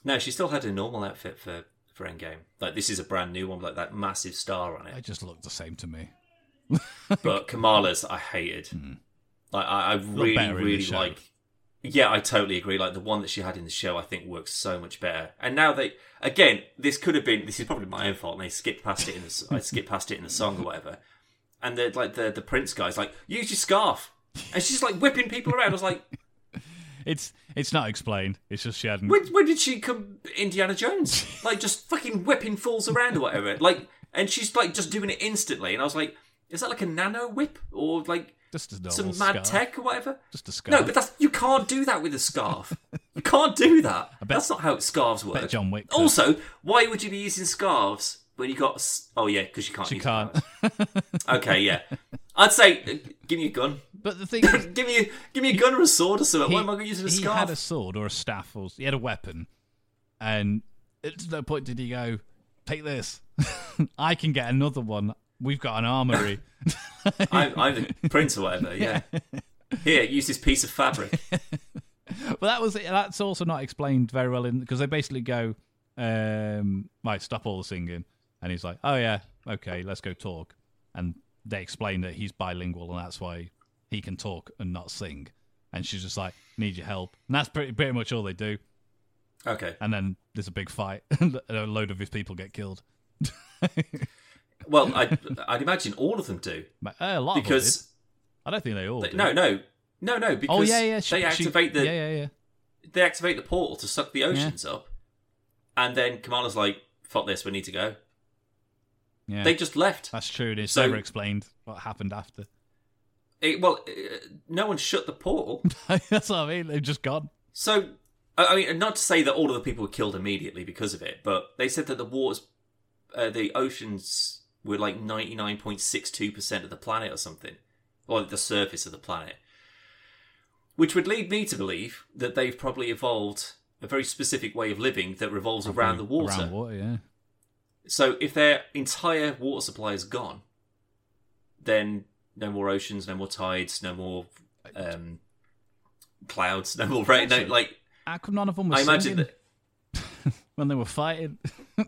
no, she still had a normal outfit for for Endgame. Like this is a brand new one, like that massive star on it. it just looked the same to me but Kamala's I hated. Hmm. Like I, I really, better in the really like. Yeah, I totally agree. Like the one that she had in the show, I think works so much better. And now they, again, this could have been. This is probably my own fault. And they skipped past it in the. I skipped past it in the song or whatever. And the like the the Prince guy's like, use your scarf, and she's like whipping people around. I was like, It's it's not explained. It's just she hadn't. when, when did she come Indiana Jones? Like just fucking whipping fools around or whatever. Like, and she's like just doing it instantly. And I was like, is that like a nano whip or like Just some mad scarf. tech or whatever? Just a scarf. No, but that's you can't do that with a scarf. you can't do that. Bet, That's not how scarves work. John Wick could. Also, why would you be using scarves when you got? s- Oh yeah, because you can't. She use can't. Okay, yeah. I'd say uh, give me a gun. But the thing is, give me a, give me a gun or a sword or something. he, why am I going to use a he had a sword or a staff, or he had a weapon, and at no point did he go, "Take this. I can get another one. We've got an armory." I'm, I'm the prince or whatever. Yeah. Here, use this piece of fabric. but that was that's also not explained very well in because they basically go, um, "Right, stop all the singing," and he's like, "Oh yeah, okay, let's go talk," and they explain that he's bilingual and that's why he can talk and not sing. And she's just like, "Need your help," and that's pretty pretty much all they do. Okay. And then there's a big fight, and a load of his people get killed. Well, I, I'd imagine all of them do uh, a lot of them because did. I don't think they all. they- no, no, no, no. Because Oh yeah, yeah. She, they she- activate the Yeah, yeah, yeah. they activate the portal to suck the oceans up, and then Kamala's like, "Fuck this, we need to go." Yeah, They just left. that's true. It's So- never explained what happened after. It, well, uh, no one shut the portal, that's what I mean. They've just gone. so I mean, not to say that all of the people were killed immediately because of it, but they said that the waters, uh, the oceans were like ninety nine point six two percent of the planet or something, or the surface of the planet, which would lead me to believe that they've probably evolved a very specific way of living that revolves around the water. Around water, yeah. So if their entire water supply is gone, then no more oceans, no more tides, no more um, clouds, no more rain. No, like How come none of them were I imagine that. when they were fighting?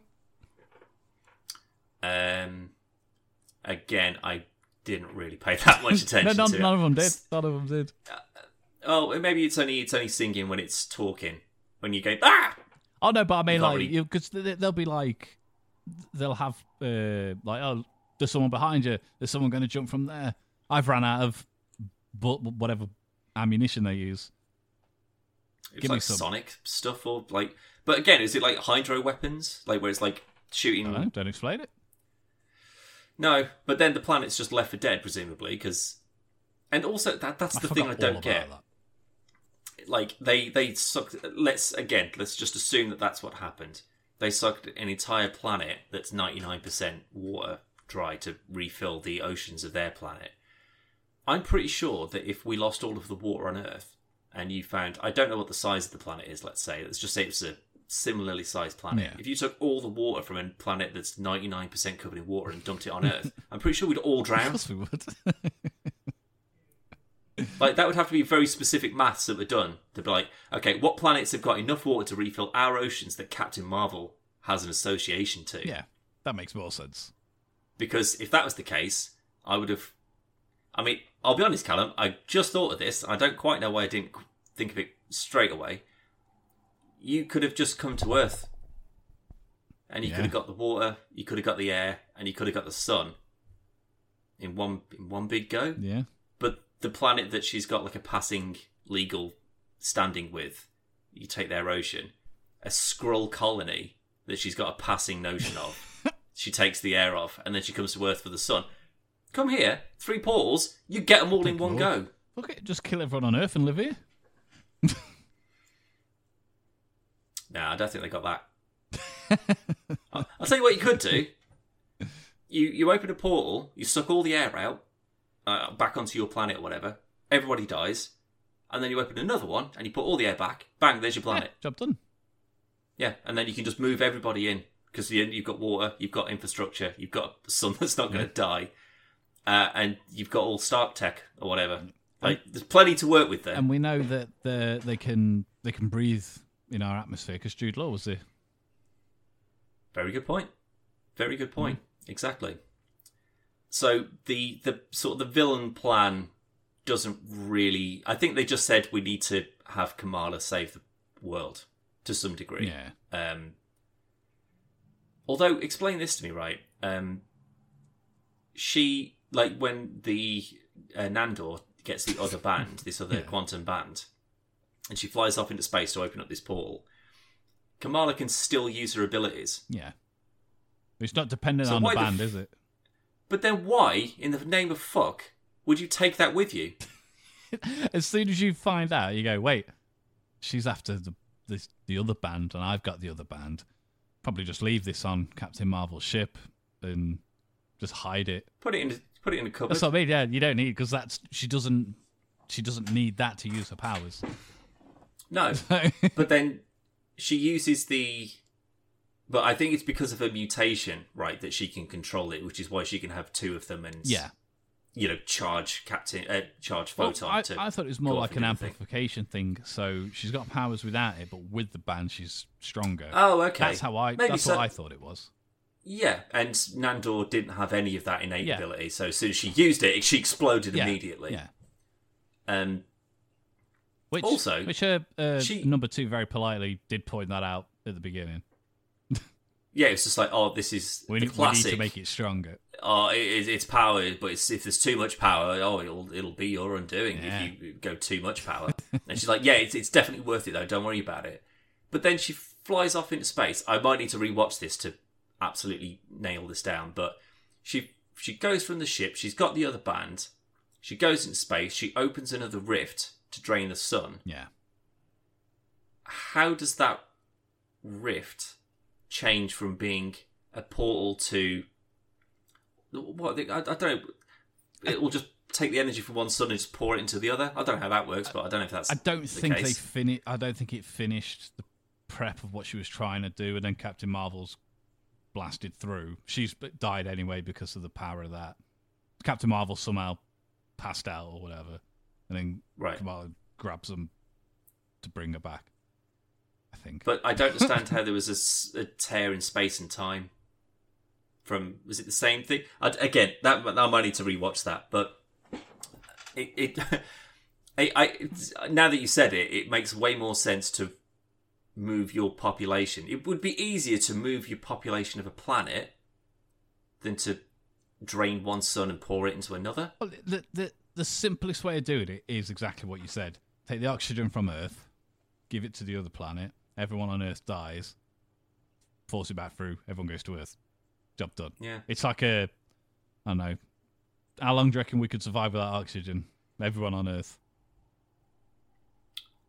Um, again, I didn't really pay that much attention no, none, to it. of them did. None of them did. Oh, maybe it's only it's only singing when it's talking. When you go ah, Oh no, but I mean, like, really- because they'll be like, they'll have uh, like, oh, there's someone behind you. There's someone going to jump from there. I've ran out of, bu- whatever ammunition they use. it's Give me like some. Sonic stuff or like. But again, is it like hydro weapons, like where it's like shooting? I don't, don't explain it. No, but then the planet's just left for dead, presumably, because. And also, that that's I the thing I don't get. that. like they they sucked let's again let's just assume that that's what happened they sucked an entire planet that's 99% water dry to refill the oceans of their planet i'm pretty sure that if we lost all of the water on earth and you found i don't know what the size of the planet is let's say let's just say it's a similarly sized planet Yeah. if you took all the water from a planet that's 99% covered in water and dumped it on earth i'm pretty sure we'd all Of drown course we would. like that would have to be very specific maths that were done to be like, okay, what planets have got enough water to refill our oceans that Captain Marvel has an association to? yeah, that makes more sense. Because if that was the case, I would have. I mean, I'll be honest, Callum. I just thought of this. I don't quite know why I didn't think of it straight away. You could have just come to Earth, and you Yeah. could have got the water, you could have got the air, and you could have got the sun in one in one big go Yeah. The planet that she's got like a passing legal standing with, you take their ocean, a Skrull colony that she's got a passing notion of, she takes the air off, and then she comes to Earth for the sun. Come here, three portals, you get them all in one go. Look it, just kill everyone on Earth and live here. Nah, I don't think they got that. I'll I'll tell you what you could do. You you open a portal, you suck all the air out, uh, back onto your planet or whatever. Everybody dies, and then you open another one and you put all the air back. Bang, there's your planet. Job done. Yeah, and then you can just move everybody in because you've got water, you've got infrastructure, you've got a sun that's not going to die, uh, and you've got all Stark tech or whatever. Like, there's plenty to work with there. And we know that the, they can they can breathe in our atmosphere because Jude Law was there. Very good point. Very good point. Exactly. So the the sort of the villain plan doesn't really. I think they just said we need to have Kamala save the world to some degree. Yeah. Um, although, explain this to me, right? Um, she like when the uh, Nandor gets the other band, this other Yeah. quantum band, and she flies off into space to open up this portal. Kamala can still use her abilities, Yeah. It's not dependent So on the band, f- is it? But then why, in the name of fuck, would you take that with you? As soon as you find out, you go, wait, she's after the this, the other band, and I've got the other band. Probably just leave this on Captain Marvel's ship and just hide it. Put it in, put it in a cupboard. That's what I mean. Yeah, you don't need because that's she doesn't she doesn't need that to use her powers. No, but then she uses the. But I think it's because of her mutation, right, that she can control it, which is why she can have two of them and yeah. you know charge Captain, uh, charge Well, photon. I, to I thought it was more like an the thing. amplification thing. So she's got powers without it, but with the band, she's stronger. Oh, okay. That's how I. Maybe that's so. what I thought it was. Yeah, and Nandor didn't have any of that innate Yeah. ability, so as soon as she used it, she exploded Yeah. immediately. Yeah. Um, Which Also, which uh, uh, she- number two very politely did point that out at the beginning. Yeah, it's just like, oh, this is We the need, we need to make it stronger. oh, it, it's power, but it's, if there's too much power, oh, it'll it'll be your undoing Yeah. if you go too much power. and she's like, yeah, it's it's definitely worth it though. Don't worry about it. But then she flies off into space. I might need to rewatch this to absolutely nail this down. But she she goes from the ship. She's got the other band. She goes into space. She opens another rift to drain the sun. Yeah. How does that rift change from being a portal to what? I, I don't know. It will just take the energy from one sun and just pour it into the other. I don't know how that works, but I don't know if that's. I don't the think they case. fini- I don't think it finished the prep of what she was trying to do, and then Captain Marvel's blasted through. She's died anyway because of the power of that. Captain Marvel somehow passed out or whatever, and then Right. Kamala grabs them to bring her back. I think. But I don't understand how there was a tear in space and time. From was it the same thing? I, again, that I might need to rewatch that. But it, it I, I now that you said it, it makes way more sense to move your population. It would be easier to move your population of a planet than to drain one sun and pour it into another. Well, the, the the simplest way of doing it is exactly what you said. Take the oxygen from Earth, give it to the other planet. Everyone on Earth dies. Force it back through. Everyone goes to Earth. Job done. Yeah. It's like a, I don't know. How long do you reckon we could survive without oxygen? Everyone on Earth.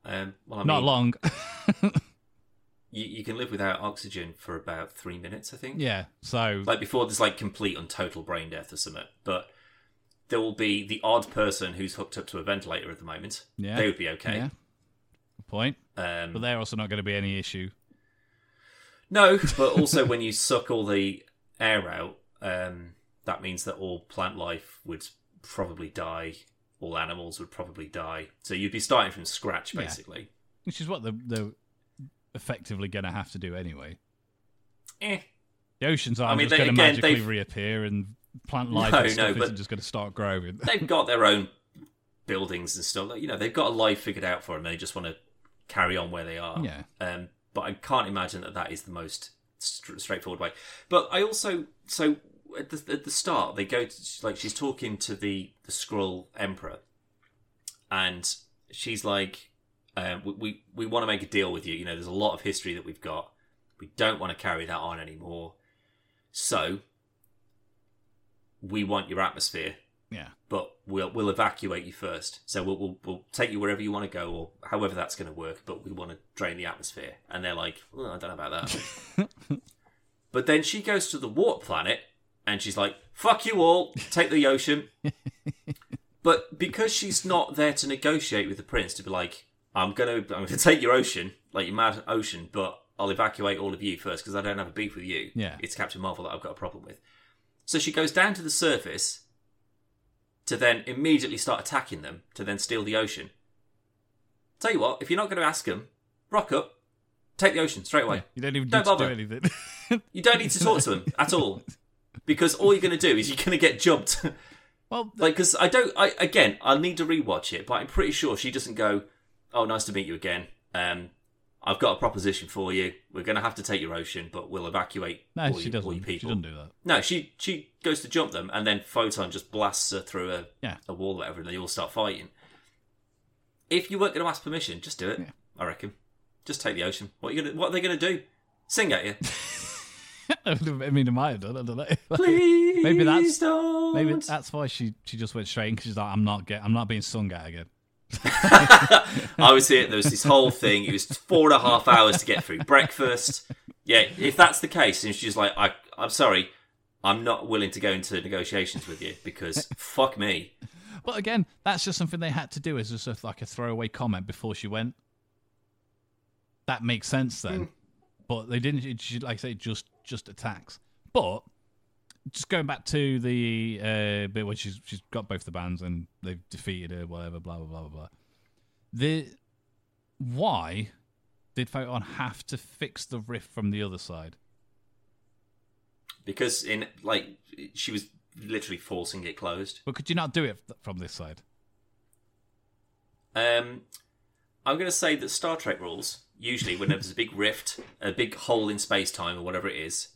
Um, well, I Not mean, long. You, you can live without oxygen for about three minutes, I think. yeah. So like before there's like complete and total brain death or something but there will be the odd person who's hooked up to a ventilator at the moment Yeah. they would be okay yeah. Point. um, But they're also not going to be any issue. no but also when you suck all the air out um, that means that all plant life would probably die all animals would probably die so you'd be starting from scratch Yeah. basically Which is what they're, they're effectively going to have to do anyway. eh. The oceans aren't mean, just going to magically they've- reappear and plant life No, and stuff no, isn't just going to start growing. they've got their own buildings and stuff you know they've got a life figured out for them they just want to carry on where they are Yeah. Um, but I can't imagine that that is the most st- straightforward way. But I also so at the, at the start they go to, like she's talking to the the Skrull Emperor, and she's like, um, "We we, we want to make a deal with you. You know, there's a lot of history that we've got. We don't want to carry that on anymore. So we want your atmosphere." Yeah. but we'll we'll evacuate you first. So we'll we'll, we'll take you wherever you want to go, or however that's going to work. But we want to drain the atmosphere. And they're like, well, I don't know about that. but then she goes to the water planet, and she's like, "Fuck you all, take the ocean." but because she's not there to negotiate with the prince to be like, "I'm gonna I'm gonna take your ocean, like your mad ocean, but I'll evacuate all of you first because I don't have a beef with you." Yeah. it's Captain Marvel that I've got a problem with. So she goes down to the surface to then immediately start attacking them to then steal the ocean. Tell you what, if you're not going to ask them, rock up, take the ocean straight away. Yeah, You don't even Don't need to bother. do anything. You don't need to talk to them at all because all you're going to do is you're going to get jumped. well, like, because I don't, I again, I'll need to rewatch it, but I'm pretty sure she doesn't go. "Oh, nice to meet you again. Um, I've got a proposition for you. We're going to have to take your ocean, but we'll evacuate No, all, she you, doesn't. all you She doesn't do that. No, she she goes to jump them, and then Photon just blasts her through a Yeah. a wall, or whatever, and they all start fighting. If you weren't going to ask permission, just do it. Yeah. I reckon. Just take the ocean. What are you gonna? What are they going to do? Sing at you? I mean, it might have done. I don't know. Please, Maybe that's- don't. Maybe that's why she she just went straight because she's like, I'm not get, I'm not being sung at again. I was here. There was this whole thing. It was four and a half hours to get through breakfast. Yeah, if that's the case, and she's like, I, I'm sorry, I'm not willing to go into negotiations with you because fuck me. But again, that's just something they had to do as just a, like a throwaway comment before she went. That makes sense then. Hmm. But they didn't. It, she- like I say, just just attacks. But just going back to the uh, bit where she's she's got both the bands and they've defeated her, whatever, blah blah blah blah blah. The why did Photon have to fix the rift from the other side? because in like she was literally forcing it closed. But could you not do it from this side? Um, I'm going to say that Star Trek rules usually when there's a big rift, a big hole in space time or whatever it is,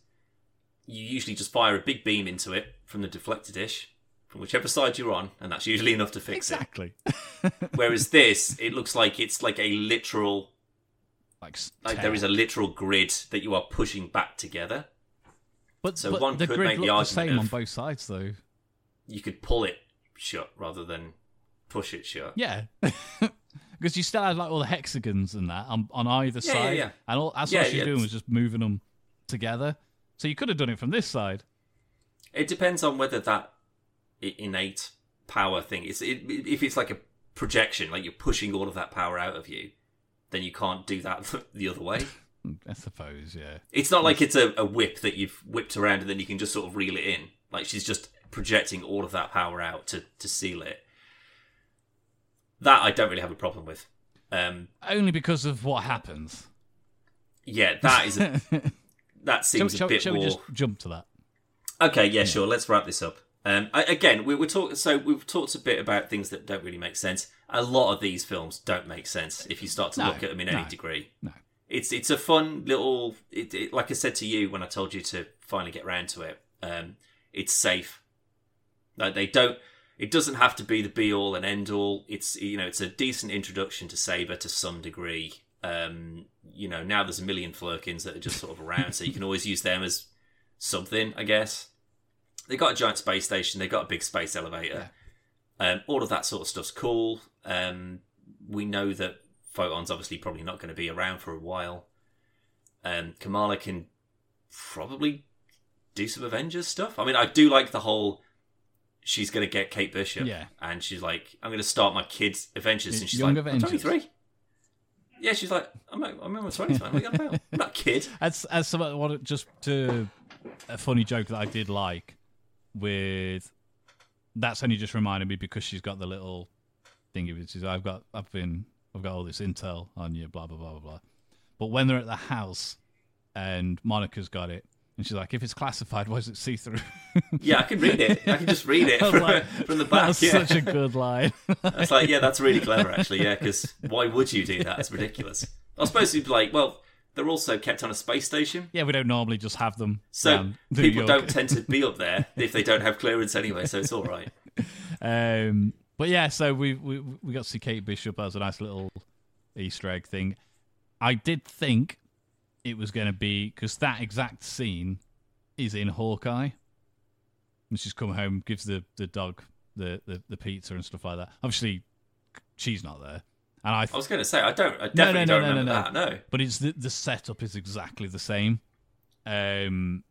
you usually just fire a big beam into it from the deflector dish from whichever side you're on, and that's usually enough to fix Exactly. it. Exactly. Whereas this, it looks like it's like a literal, like like there is a literal grid that you are pushing back together. But, So but one the could grid make the looked the same on both sides, though. You could pull it shut rather than push it shut. Yeah, because you still had like all the hexagons and that on, on either Yeah, yeah, side, yeah. and all that's Yeah, what yeah, doing it's- was just moving them together. So you could have done it from this side. It depends on whether that innate power thing is. It, if it's like a projection, like you're pushing all of that power out of you, then you can't do that the other way. I suppose, yeah. It's not like it's a, a whip that you've whipped around and then you can just sort of reel it in. Like she's just projecting all of that power out to, to seal it. That I don't really have a problem with. Um, Only because of what happens. yeah, that is a, that seems shall- a bit shall more. we just jump to that? Okay, yeah, sure. Let's wrap this up. Um, I, again, we were talking. So we've talked a bit about things that don't really make sense. A lot of these films don't make sense if you start to No, look at them in any degree. no. It's it's a fun little. It, it, like I said to you when I told you to finally get round to it. Um, it's safe. Like they don't. It doesn't have to be the be all and end all. It's you know it's a decent introduction to Saber to some degree. Um, you know now there's a million Flerkens that are just sort of around, so you can always use them as something, I guess. They got a giant space station. They got a big space elevator. Um, all of that sort of stuff's cool. Um, we know that Photon's obviously probably not going to be around for a while. Um, Kamala can probably do some Avengers stuff. I mean, I do like the whole. She's going to get Kate Bishop, Yeah. and she's like, "I'm going to start my kids' Avengers," and she's Young like, Avengers. "I'm 23." Yeah, she's like, "I'm I'm in my 20s, man. What are you about? I'm not a kid." As as someone just to a funny joke that I did like with that's only just reminded me because she's got the little thingy which is I've got I've been I've got all this intel on you, blah blah blah blah blah. But when they're at the house and Monica's got it and she's like, if it's classified, why is it see through? Yeah, I can read it. I can just read it from, like, from the back. That's Yeah. such a good line. It's like, yeah, that's really clever, actually. Yeah, because why would you do that? It's ridiculous. I suppose you'd be like, well, they're also kept on a space station, yeah, we don't normally just have them. so people York. don't tend to be up there if they don't have clearance anyway. So it's all right. Um, but yeah, so we, we we got to see Kate Bishop as a nice little Easter egg thing. I did think it was going to be because that exact scene is in Hawkeye, and she's come home, gives the the dog the the, the pizza and stuff like that. Obviously, she's not there, and I. I was going to say, I don't, I no, definitely no, don't no, remember no. that. No, but it's the the setup is exactly the same. Um,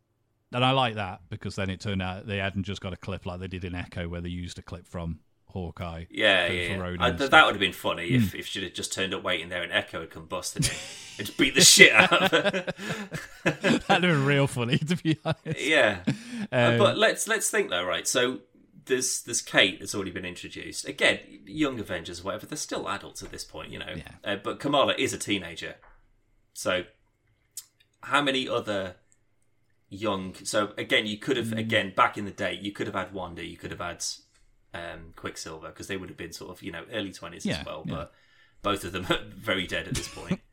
and I like that because then it turned out they hadn't just got a clip like they did in Echo, where they used a clip from Hawkeye. yeah, for- yeah. for I, th- that would have been funny if, if she'd have just turned up waiting there and Echo had combusted her and just beat the shit out of her. That'd have been real funny, to be honest. yeah. Uh, Um, but let's let's think though, right? So there's there's Kate that's already been introduced. Again, young Avengers, or whatever. They're still adults at this point, you know. Yeah. Uh, but Kamala is a teenager. So how many other young? So again, you could have Mm. again back in the day, you could have had Wanda, you could have had um, Quicksilver because they would have been sort of you know early twenties Yeah, as well. yeah. But both of them are very dead at this point.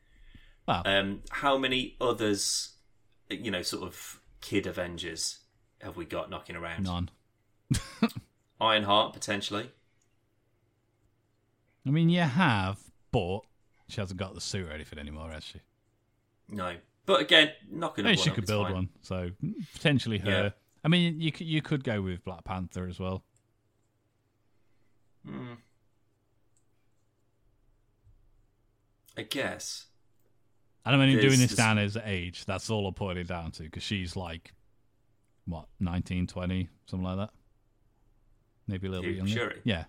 Well. um, how many others, you know, sort of kid Avengers have we got knocking around? None. Ironheart potentially. I mean, you have, but she hasn't got the suit or anything anymore, has she? No, but again, to. Maybe she could build one, so potentially her. Yeah. I mean, you could, you could go with Black Panther as well. Hmm. I guess. And I'm only doing this there's- down as age. That's all I'm putting it down to because she's like, what, 19, 20, something like that? Maybe a little bit younger. Shuri? Yeah,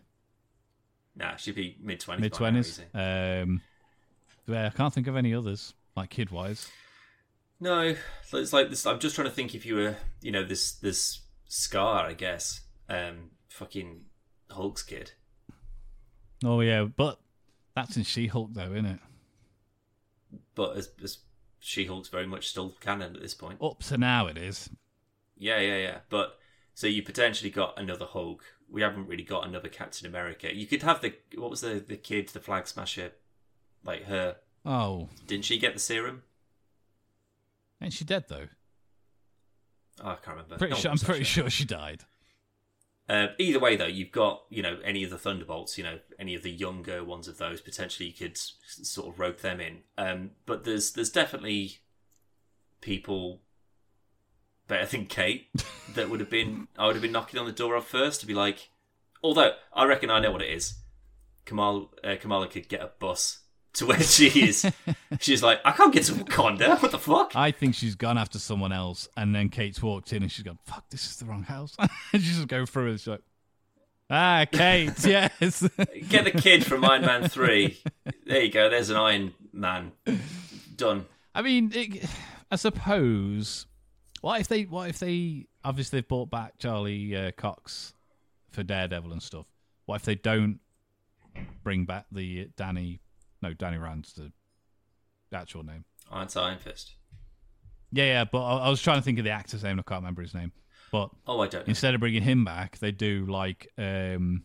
Nah, she'd be mid twenties. mid 20s. Um, yeah, I can't think of any others, like kid wise. No, it's like this. I'm just trying to think if you were, you know, this this Skaar, I guess, um, fucking Hulk's kid. Oh, yeah, but that's in She Hulk, though, isn't it? But as, as She Hulk's very much still canon at this point. Up to now, it is. Yeah, yeah, yeah. But so you potentially got another Hulk. We haven't really got another Captain America. You could have the what was the the kid, the Flag Smasher, like her. Oh, Didn't she get the serum? ain't she dead, though? Oh, I can't remember. Pretty No sure, I'm pretty show. sure she died. Uh, either way, though, you've got you know any of the Thunderbolts, you know any of the younger ones of those potentially you could sort of rope them in. Um, but there's there's definitely people better than Kate that would have been I would have been knocking on the door of first to be like, although I reckon I know what it is. Kamal uh, Kamala could get a bus to where she is. She's like, I can't get to Wakanda. What the fuck? I think she's gone after someone else, and then Kate's walked in and she's gone, fuck, this is the wrong house. and she's just going through it. She's like, ah, Kate, yes. Get the kid from Iron Man three. There you go. There's an Iron Man. Done. I mean, it, I suppose. What if they? What if they? Obviously, they've brought back Charlie uh, Cox for Daredevil and stuff. What if they don't bring back the Danny? No, Danny Rand's the actual name. Iron Iron Fist. Yeah, yeah. But I, I was trying to think of the actor's name. I can't remember his name. But Oh, I don't know. instead of bringing him back, they do like um,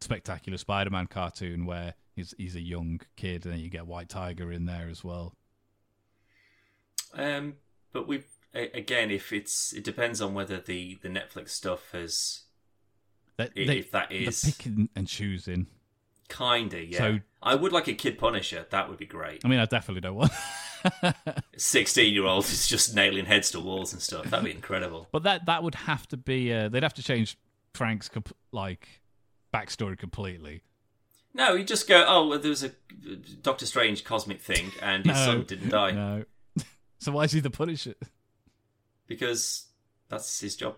spectacular Spider-Man cartoon where he's he's a young kid, and then you get White Tiger in there as well. Um, but we again, if it's it depends on whether the the Netflix stuff has They, they, if that they're is picking and choosing. Kinda yeah. So- I would like a Kid Punisher. That would be great. I mean, I definitely don't want. Sixteen year old is just nailing heads to walls and stuff. That'd be incredible. But that that would have to be. Uh, they'd have to change Frank's comp- like backstory completely. No, you just go. Oh, well, there was a Doctor Strange cosmic thing, and his No, son didn't die No. so why is he the Punisher? because that's his job.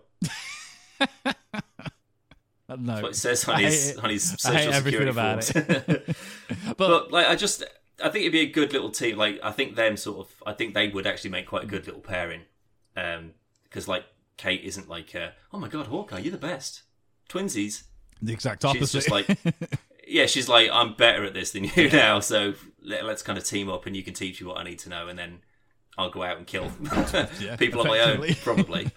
No. That's what it says on his on his social security about forms. it. but, but like I just I think it'd be a good little team. Like I think them sort of I think they would actually make quite a good little pairing. Um because like Kate isn't like uh, oh my god Hawkeye you're the best twinsies. the exact opposite. She's just like yeah she's like I'm better at this than you now so let, let's kind of team up and you can teach me what I need to know and then I'll go out and kill Yeah, people on my own probably.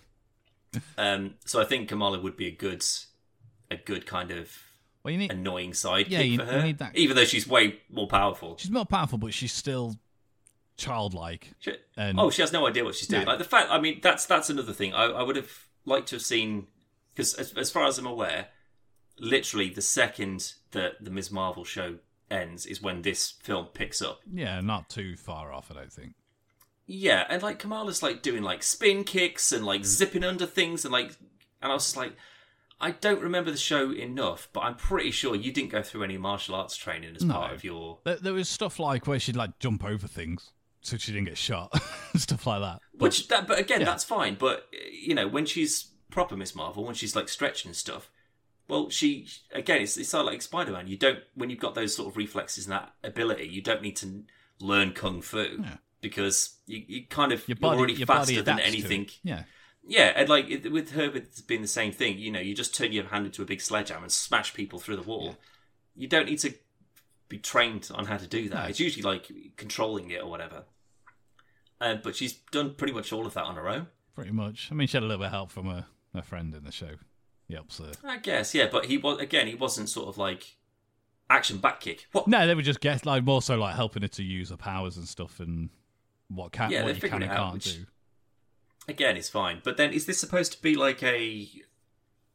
um so I think Kamala would be a good a good kind of well, you need. annoying sidekick Yeah, you- for you her, need that- even though she's way more powerful. She's more powerful, but she's still childlike. She- And oh, she has no idea what she's doing. No. Like the fact, I mean, that's that's another thing. I, I would have liked to have seen because, as, as far as I'm aware, literally the second that the Ms. Marvel show ends is when this film picks up. yeah, not too far off. I don't think. Yeah, and like Kamala's like doing like spin kicks and like zipping under things and like, and I was just like. I don't remember the show enough, but I'm pretty sure you didn't go through any martial arts training as No. part of your There, there was stuff like where she'd like jump over things so she didn't get shot, stuff like that. Which that, but again, Yeah. that's fine. But you know, when she's proper Ms. Marvel, when she's like stretching and stuff, well, she again, it's it's sort of like Spider Man. You don't when you've got those sort of reflexes and that ability, you don't need to learn kung fu Yeah. because you, you kind of Your you're already faster body than adapts to it. anything. Yeah, Yeah, and like it, with her, it's been the same thing. You know, you just turn your hand into a big sledgehammer and smash people through the wall. You don't need to be trained on how to do that. No. It's usually like controlling it or whatever. Uh, but she's done pretty much all of that on her own. pretty much. I mean, she had a little bit of help from her, her friend in the show. He helps her. I guess, yeah. But he was again, he wasn't sort of like action back kick. What? No, they were just get like more so like helping her to use her powers and stuff and what can Yeah, what you can and out, can't which- do. Again, it's fine. But then, is this supposed to be like a?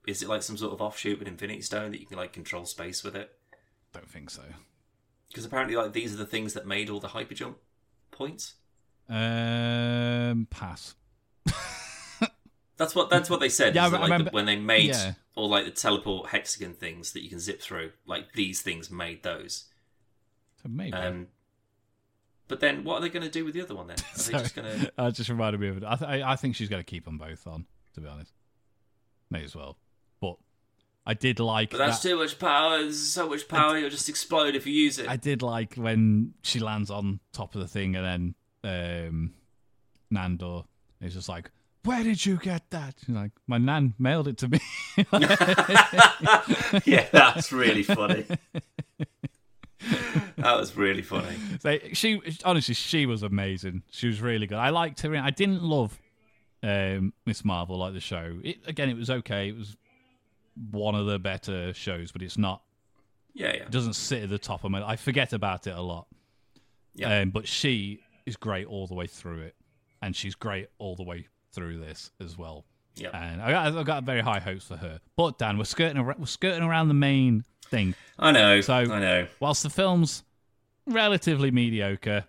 Is it like some sort of offshoot with Infinity Stone that you can like control space with it? Don't think so. Because apparently, like these are the things that made all the hyper jump points. Um, pass. That's what that's what they said. Yeah, I like, remember- the, when they made yeah. all like the teleport hexagon things that you can zip through. Like these things made those. So maybe. Um, but then, what are they going to do with the other one then? Are they just going to? Uh, just reminded me of it. I, th- I I think she's going to keep them both on. To be honest, may as well. But I did like. But that's that- too much power. There's so much power. You'll just explode if you use it. I did like when she lands on top of the thing and then um, Nandor is just like, "Where did you get that?" She's like, "My nan mailed it to me." yeah, that's really funny. that was really funny. So she honestly, she was amazing. She was really good. I liked her. I didn't love um, Ms. Marvel like the show. It, again, it was okay. It was one of the better shows, but it's not. Yeah, yeah. It doesn't sit at the top of my. I forget about it a lot. Yeah. Um, but she is great all the way through it, and she's great all the way through this as well. Yeah. And I got, I got very high hopes for her. But Dan, we're skirting around, we're skirting around the main thing. I know. So- I know. Whilst the film's relatively mediocre,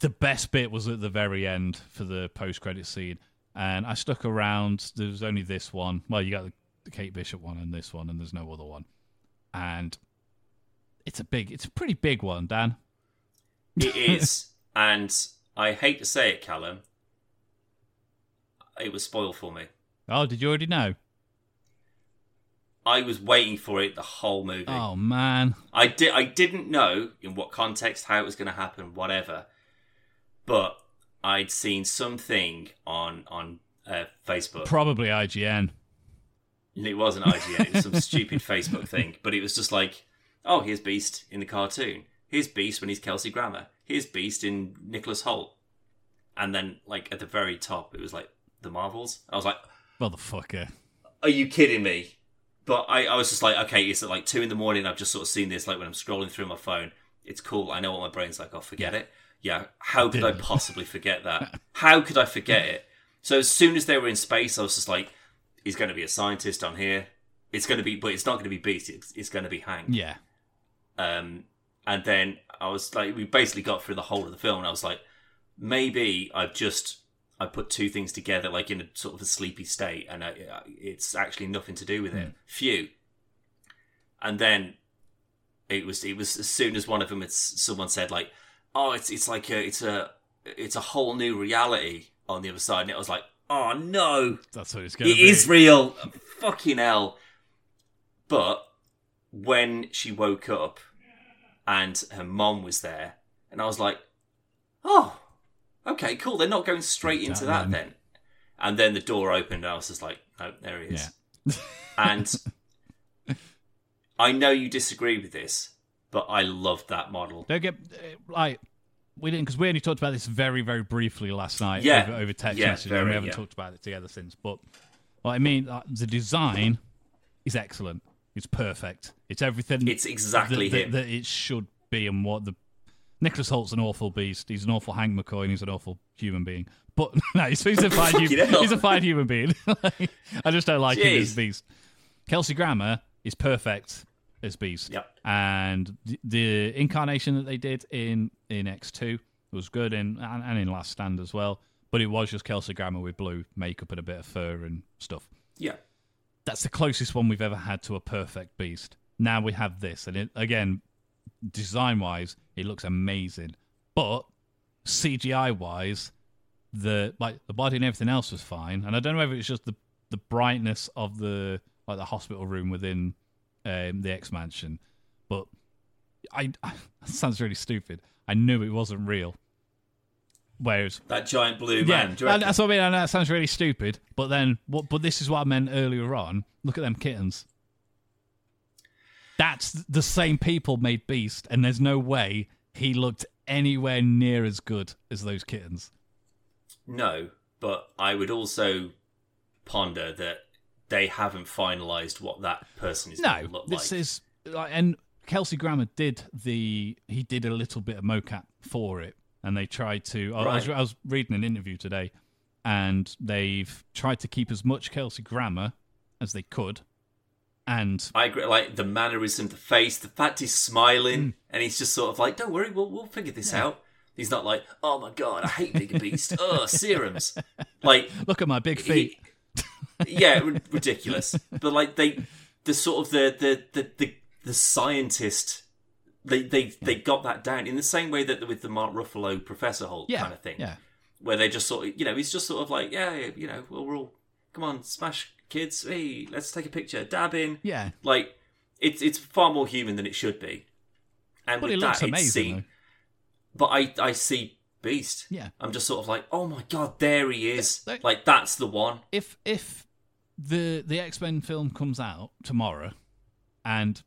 the best bit was at the very end for the post-credit scene, and I stuck around. There was only this one. Well, you got the, Kate Bishop one and this one, and there's no other one. And it's a big, it's a pretty big one, Dan. It is, and I hate to say it, Callum. It was spoiled for me. Oh, did you already know? I was waiting for it the whole movie. Oh man, I did. I didn't know in what context how it was going to happen, whatever. But I'd seen something on on uh, Facebook. probably IGN. it wasn't IGN. It was some stupid Facebook thing. But it was just like, oh, here's Beast in the cartoon. Here's Beast when he's Kelsey Grammer. Here's Beast in Nicholas Hoult. And then, like at the very top, it was like the Marvels. I was like, Motherfucker. are you kidding me? But I, I was just like, okay, it's at like two in the morning. I've just sort of seen this, like when I'm scrolling through my phone. It's cool. I know what my brain's like. I'll forget it. Yeah. How could I possibly forget that? How could I forget it? So as soon as they were in space, I was just like, he's going to be a scientist on here. It's going to be, but it's not going to be Beast. It's, it's going to be Hank. Yeah. Um, and then I was like, we basically got through the whole of the film, and I was like, maybe I've just I put two things together, like in a sort of a sleepy state, and I, it's actually nothing to do with it. Hmm. Phew. And then it was it was as soon as one of them, it's someone said like, oh, it's it's like a it's a it's a whole new reality on the other side, and it was like, oh no, That's what it's going it to be. is real. Fucking hell. But when she woke up and her mom was there, and I was like, oh, okay, cool. They're not going straight into that Damn. then. And then the door opened, and I was just like, no, there he is. Yeah. and I know you disagree with this, but I loved that model. Don't get uh, like we didn't because we only talked about this very very briefly last night Yeah. over, over text Yeah, messages and we haven't yeah. talked about it together since. But what I mean, the design is excellent. It's perfect. It's everything. It's exactly that, that- that it should be and what the Nicholas Hoult's an awful beast. He's an awful Hank McCoy and he's an awful human being. But no, he's, he's a fine human. He's a fine human being. Like, I just don't like him as Jeez. beast. Kelsey Grammer is perfect as Beast. Yep. And the, the incarnation that they did in in X two was good in and, and in Last Stand as well. But it was just Kelsey Grammer with blue makeup and a bit of fur and stuff. Yeah. That's the closest one we've ever had to a perfect Beast. Now we have this, and it again, design wise, it looks amazing. But CGI wise, the like the body and everything else was fine. And I don't know whether it's just the the brightness of the like the hospital room within um, the X Mansion, but I that sounds really stupid. I knew it wasn't real. Whereas That giant blue man. You reckon? that's what I mean. I know that sounds really stupid, but then what? But this is what I meant earlier on. Look at them kittens. That's the same people made Beast, and there's no way he looked anywhere near as good as those kittens. No, but I would also ponder that they haven't finalized what that person is going No, to look this like. is and Kelsey Grammer did the he did a little bit of mocap for it, and they tried to. I, was, I was reading an interview today, and they've tried to keep as much Kelsey Grammer as they could, and I agree. Like the mannerism, the face, the fact he's smiling, Mm. and he's just sort of like, "Don't worry, we'll we'll figure this out." He's not like, "Oh my god, I hate Bigger Beast." oh, serums. Like, look at my big he- feet. yeah, ri- ridiculous. But like they, the sort of the the the the, the scientist, they they they got that down in the same way that with the Mark Ruffalo Professor Hulk yeah, kind of thing, yeah, where they just sort of, you know, he's just sort of like, yeah, you know, well, we're all, come on, smash kids, hey, let's take a picture, dab in, yeah. like it's it's far more human than it should be. And with it that, it's seen, though. but I I see Beast. Yeah. I'm just sort of like, oh my god, there he is. Like that's the one. if if the the X Men film comes out tomorrow, and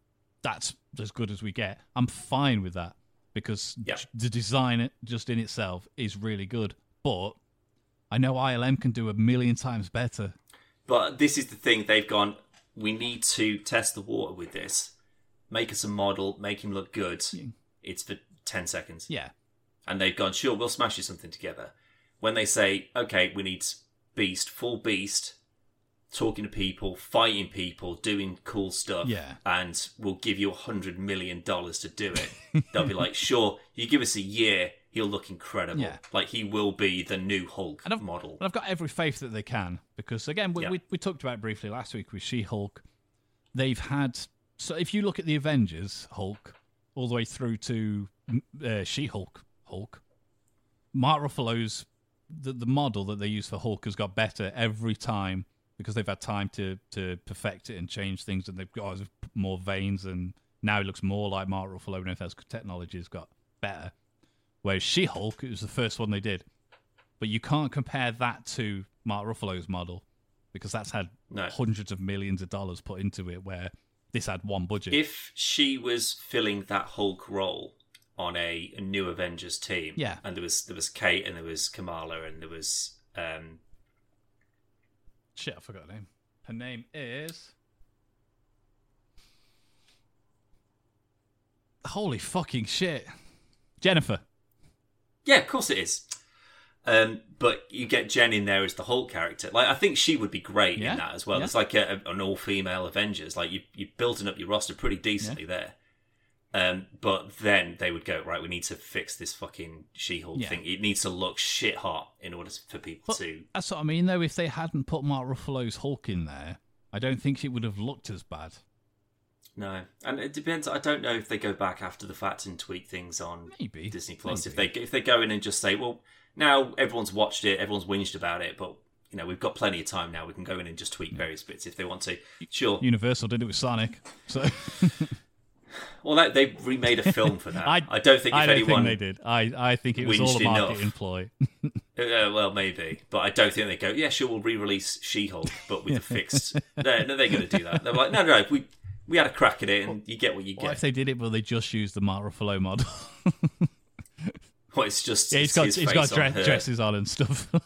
that's as good as we get, I'm fine with that because Yeah. the design it just in itself is really good. But I know ILM can do a million times better. But this is the thing they've gone. We need to test the water with this. Make us a model. Make him look good. It's for ten seconds. Yeah, and they've gone, sure, we'll smash you something together. When they say, okay, we need Beast, full Beast, talking to people, fighting people, doing cool stuff, Yeah. and we'll give you a hundred million dollars to do it, they'll be like, sure, you give us a year, he'll look incredible. Yeah. Like he will be the new Hulk And I've- model. And I've got every faith that they can because again, we, Yeah. we, we talked about briefly last week with She-Hulk. They've had so if you look at the Avengers Hulk all the way through to uh, She-Hulk Hulk, Mark Ruffalo's the, the model that they use for Hulk has got better every time because they've had time to to perfect it and change things and they've got more veins and now he looks more like Mark Ruffalo and if as technology has got better. Whereas She-Hulk, it was the first one they did but you can't compare that to Mark Ruffalo's model because that's had No. hundreds of millions of dollars put into it, where this had one budget. If she was filling that Hulk role on a, a new Avengers team, Yeah. and there was there was Kate and there was Kamala and there was um, Shit, I forgot her name. Her name is. Holy fucking shit. Jennifer. Yeah, of course it is. Um, but you get Jen in there as the Hulk character. Like I think she would be great Yeah, in that as well. yeah. It's like a, an all-female Avengers. Like you you're building up your roster pretty decently there. Um, but then they would go right. We need to fix this fucking She-Hulk Yeah. thing. It needs to look shit hot in order for people But to. that's what I mean, though. If they hadn't put Mark Ruffalo's Hulk in there, I don't think it would have looked as bad. No, and it depends. I don't know if they go back after the fact and tweak things on Maybe. Disney Plus. If they if they go in and just say, well, now everyone's watched it, everyone's whinged about it, but you know we've got plenty of time now. We can go in and just tweak various bits if they want to. Sure. Universal did it with Sonic. So Well, that, they remade a film for that. I, I, don't think if I don't anyone. think they did. I, I think it was all a whinged marketing enough. ploy. Uh, well, maybe, but I don't think they go. Yeah, sure, we'll re-release She-Hulk, but with a fixed. no, no, they're going to do that. They're like, no, no, no, we we had a crack at it, and you get what you What get. if they did it, but they just used the Mark Ruffalo model? Well, it's just yeah, he's it's got his he's face got on dress, dresses on and stuff.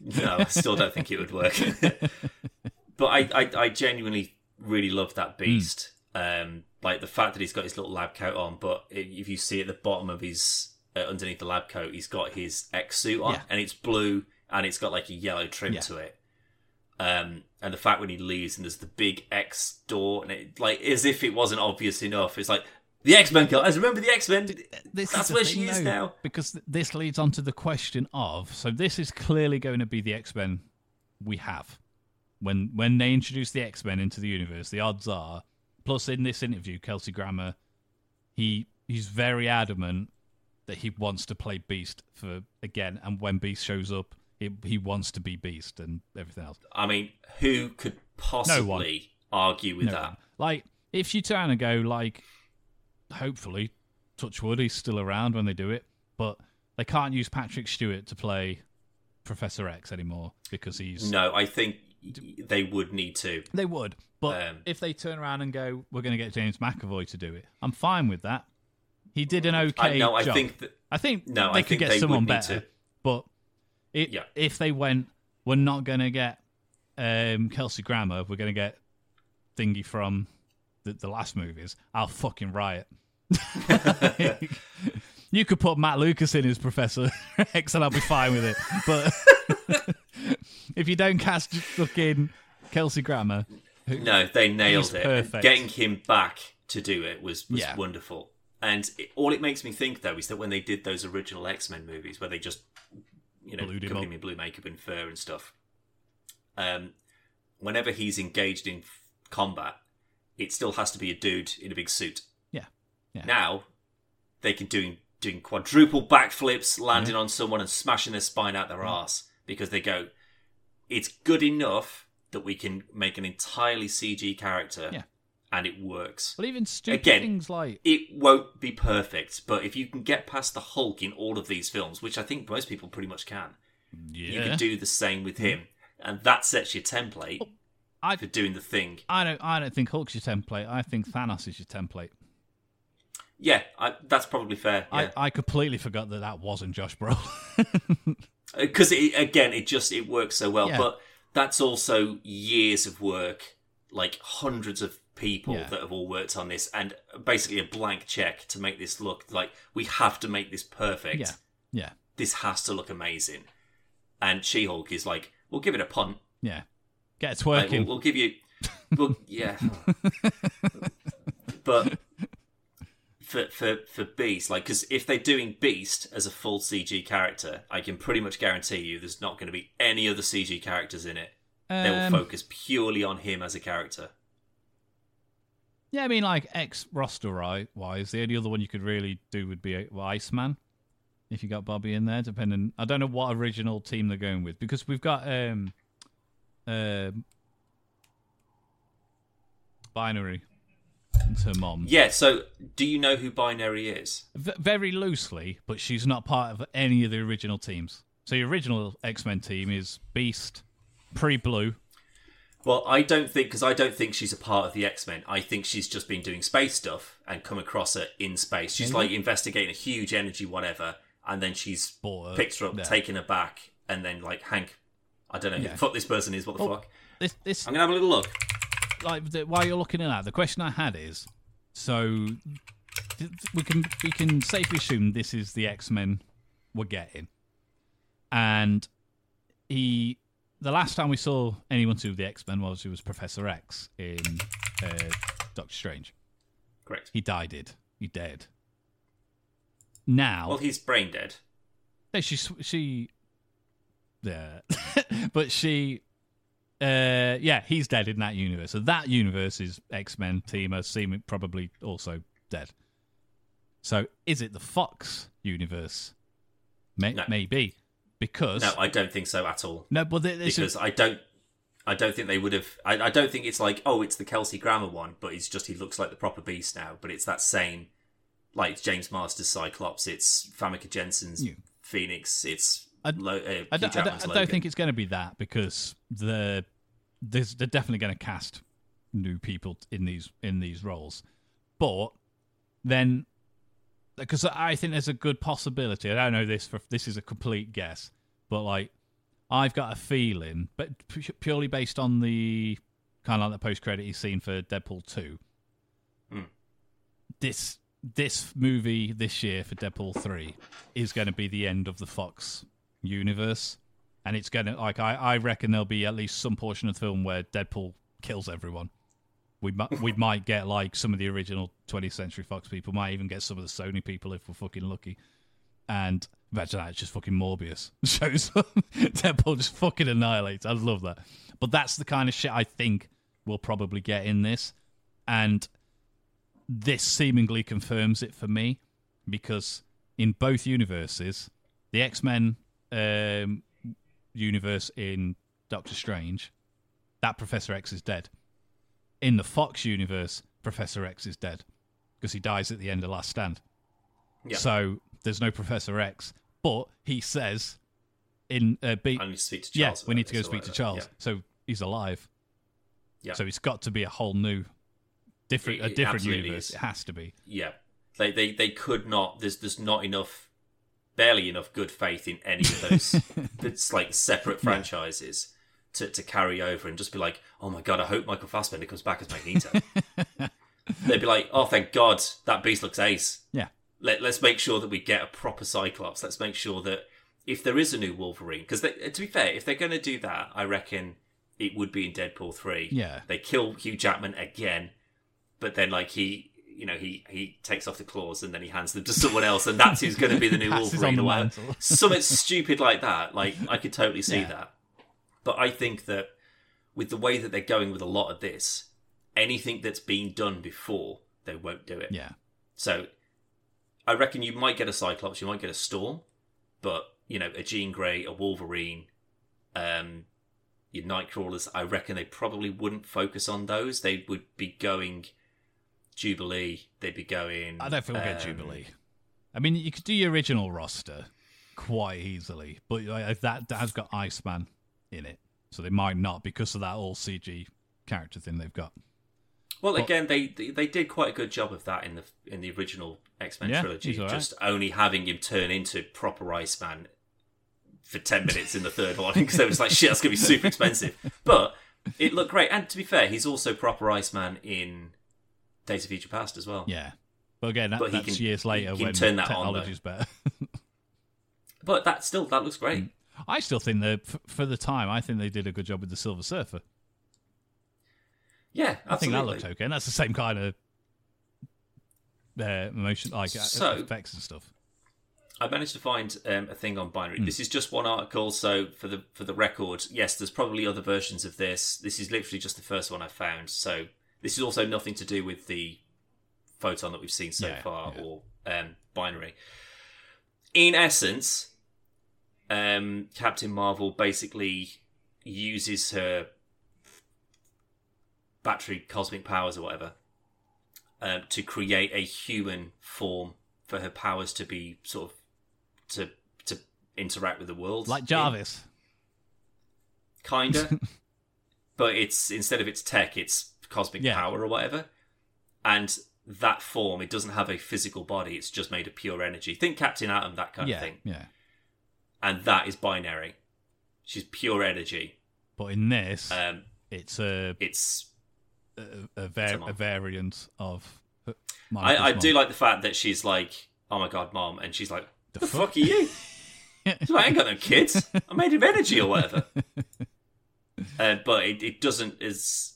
No, I still don't think it would work. but I, I, I genuinely really love that beast. Um, like the fact that he's got his little lab coat on, but if you see at the bottom of his uh, underneath the lab coat, he's got his X suit on, Yeah. and it's blue, and it's got like a yellow trim Yeah. to it. Um, and the fact when he leaves and there's the big X door, and it like as if it wasn't obvious enough, it's like the X Men guys. Remember the X Men? This That's where thing, she is though, now. Because this leads on to the question of so this is clearly going to be the X Men we have when when they introduce the X Men into the universe. The odds are, plus in this interview, Kelsey Grammer, he he's very adamant that he wants to play Beast for again, and when Beast shows up, he he wants to be Beast and everything else. I mean, who could possibly argue with No, that? Like, if you turn and go, like, hopefully, Touchwood, he's still around when they do it, but they can't use Patrick Stewart to play Professor X anymore because he's. No, I think they would need to. They would, but Um, if they turn around and go, we're going to get James McAvoy to do it, I'm fine with that. He did an okay I, no, I job. think that I think No, they I could get they someone better, but it, Yeah. if they went, we're not going to get um, Kelsey Grammer, we're going to get Thingy from the, the last movies, I'll fucking riot. you could put Matt Lucas in as Professor X and I'll be fine with it. But if you don't cast fucking Kelsey Grammer, No, they nailed it. perfect. Getting him back to do it was, was Yeah. wonderful. And it, all it makes me think though is that when they did those original X Men movies, where they just you know Blued covered in blue makeup and fur and stuff, um, whenever he's engaged in f- combat, it still has to be a dude in a big suit. Yeah. Yeah. Now they can do doing quadruple backflips, landing on someone and smashing their spine out their arse because they go. It's good enough that we can make an entirely CG character, Yeah. And it works. Well, even stupid Again, things like It won't be perfect, but if you can get past the Hulk in all of these films, which I think most people pretty much can, you can do the same with him, and that sets your template oh, I for doing the thing. I don't I don't think Hulk's your template. I think Thanos is your template. Yeah, I, that's probably fair. Yeah. I, I completely forgot that that wasn't Josh Brolin. Uh, because it, again it just it works so well Yeah. but that's also years of work like hundreds of people Yeah. that have all worked on this and basically a blank check to make this look like we have to make this perfect yeah, yeah, this has to look amazing and she-hulk is like we'll give it a punt yeah. Get a Like, we'll, we'll give you well yeah but for for for Beast, like because if they're doing Beast as a full CG character, I can pretty much guarantee you there's not going to be any other CG characters in it. They will Um, focus purely on him as a character. Yeah, I mean, like ex roster wise, the only other one you could really do would be uh, Iceman. If you got Bobby in there, depending, I don't know what original team they're going with because we've got um, um, binary. It's her mom. Yeah. So, do you know who Binary is? V- very loosely, but she's not part of any of the original teams. So your original X Men team is Beast, pre Blue. Well, I don't think because I don't think she's a part of the X Men. I think she's just been doing space stuff and come across her in space. She's mm-hmm. like investigating a huge energy whatever, and then she's picked her up, Yeah. taken her back, and then like Hank. I don't know who the fuck this person is. What the Oh. fuck? This, this, I'm gonna have a little look. like the, while you're looking at that, the question I had is, so we can we can safely assume this is the X Men we're getting, and he. The last time we saw anyone do the X Men was it was Professor X in uh, Doctor Strange. Correct. He died. It. He dead. Now, Well, he's brain dead. no, she she, yeah, but she, uh, yeah, he's dead in that universe. So that universe is X Men team are seeming probably also dead. So is it the Fox universe? May- No. Maybe because No, I don't think so at all. no, but this Because is I don't. I don't think they would have. I, I don't think it's like, oh, it's the Kelsey Grammer one, but it's just he looks like the proper beast now. But it's that same, like it's James Marsden's Cyclops, it's Famke Janssen's Yeah. Phoenix, it's I- Lo- uh, I don't, I don't, I don't think it's going to be that because the there's, they're definitely going to cast new people in these in these roles, but then because I think there's a good possibility. I don't know this for this is a complete guess, but like I've got a feeling, but pu- purely based on the kind of like the post credit scene for Deadpool two. Hmm. This this movie this year for Deadpool three is going to be the end of the Fox universe, and it's going to like I, I reckon there'll be at least some portion of the film where Deadpool kills everyone. We might we might get like some of the original 20th Century Fox people, might even get some of the Sony people if we're fucking lucky. And imagine that, it's just fucking Morbius shows up. Deadpool just fucking annihilates. I love that. But that's the kind of shit I think we'll probably get in this. And this seemingly confirms it for me because in both universes, the X Men um, universe in Doctor Strange, that Professor X is dead. In the Fox universe, Professor X is dead because he dies at the end of Last Stand. Yeah. So there's no Professor X, but he says in uh, B- I need to speak to yeah, we need to go speak to. Charles. So he's alive. Yeah. So it's got to be a whole new, different, It- a different universe. is. It has to be. Yeah, they they they could not. There's there's not enough, barely enough good faith in any of those. it's like separate franchises to to carry over and just be like, oh my god, I hope Michael Fassbender comes back as Magneto. they'd be like, "Oh, thank God, that beast looks ace." Yeah. Let, let's make sure that we get a proper Cyclops. Let's make sure that if there is a new Wolverine, because to be fair, if they're going to do that, I reckon it would be in Deadpool three. Yeah. They kill Hugh Jackman again, but then like he, you know, he he takes off the claws and then he hands them to someone else, and that's who's going to be the new Wolverine. or whatever. Something stupid like that. Like I could totally see Yeah. that. But I think that with the way that they're going with a lot of this, anything that's been done before, they won't do it. Yeah. So I reckon you might get a Cyclops, you might get a Storm, but you know, a Jean Grey, a Wolverine, um, your Nightcrawlers, I reckon they probably wouldn't focus on those. They would be going Jubilee, they'd be going I don't think we'll get um, Jubilee. I mean, you could do your original roster quite easily, but that, that has got Iceman in it, so they might not because of that all CG character thing they've got. Well, again, they they did quite a good job of that in the in the original X Men Yeah, trilogy. he's all right. Just only having him turn into proper Iceman for ten minutes in the third one because they was like, "Shit, that's gonna be super expensive." But it looked great, and to be fair, he's also proper Iceman in Days of Future Past as well. Yeah, but again, that, But that's can- years later when turn that on, though. technology's better. But that still that looks great. Mm. I still think that for the time, I think they did a good job with the Silver Surfer. Yeah, I think that looked okay, and that's the same kind of uh, emotion, like So- effects and stuff. I managed to find um, a thing on binary. Hmm. This is just one article, so for the for the record, yes, there's probably other versions of this. This is literally just the first one I found. So this is also nothing to do with the photon that we've seen so Yeah, far yeah. or um, binary. In essence, um, Captain Marvel basically uses her battery cosmic powers or whatever um, to create a human form for her powers to be sort of to to interact with the world Like in, Jarvis. kinda but it's instead of its tech it's cosmic Yeah. power or whatever and that form it doesn't have a physical body it's just made of pure energy think captain atom that kind yeah, of thing yeah. And that is binary she's pure energy But in this, um it's a it's a, a, var- a variant of. uh, I, I do like the fact that she's like oh my god mom and she's like the, fuck? fuck? are you She's like, I ain't got no kids. I'm made of energy or whatever. uh, but it, it doesn't is.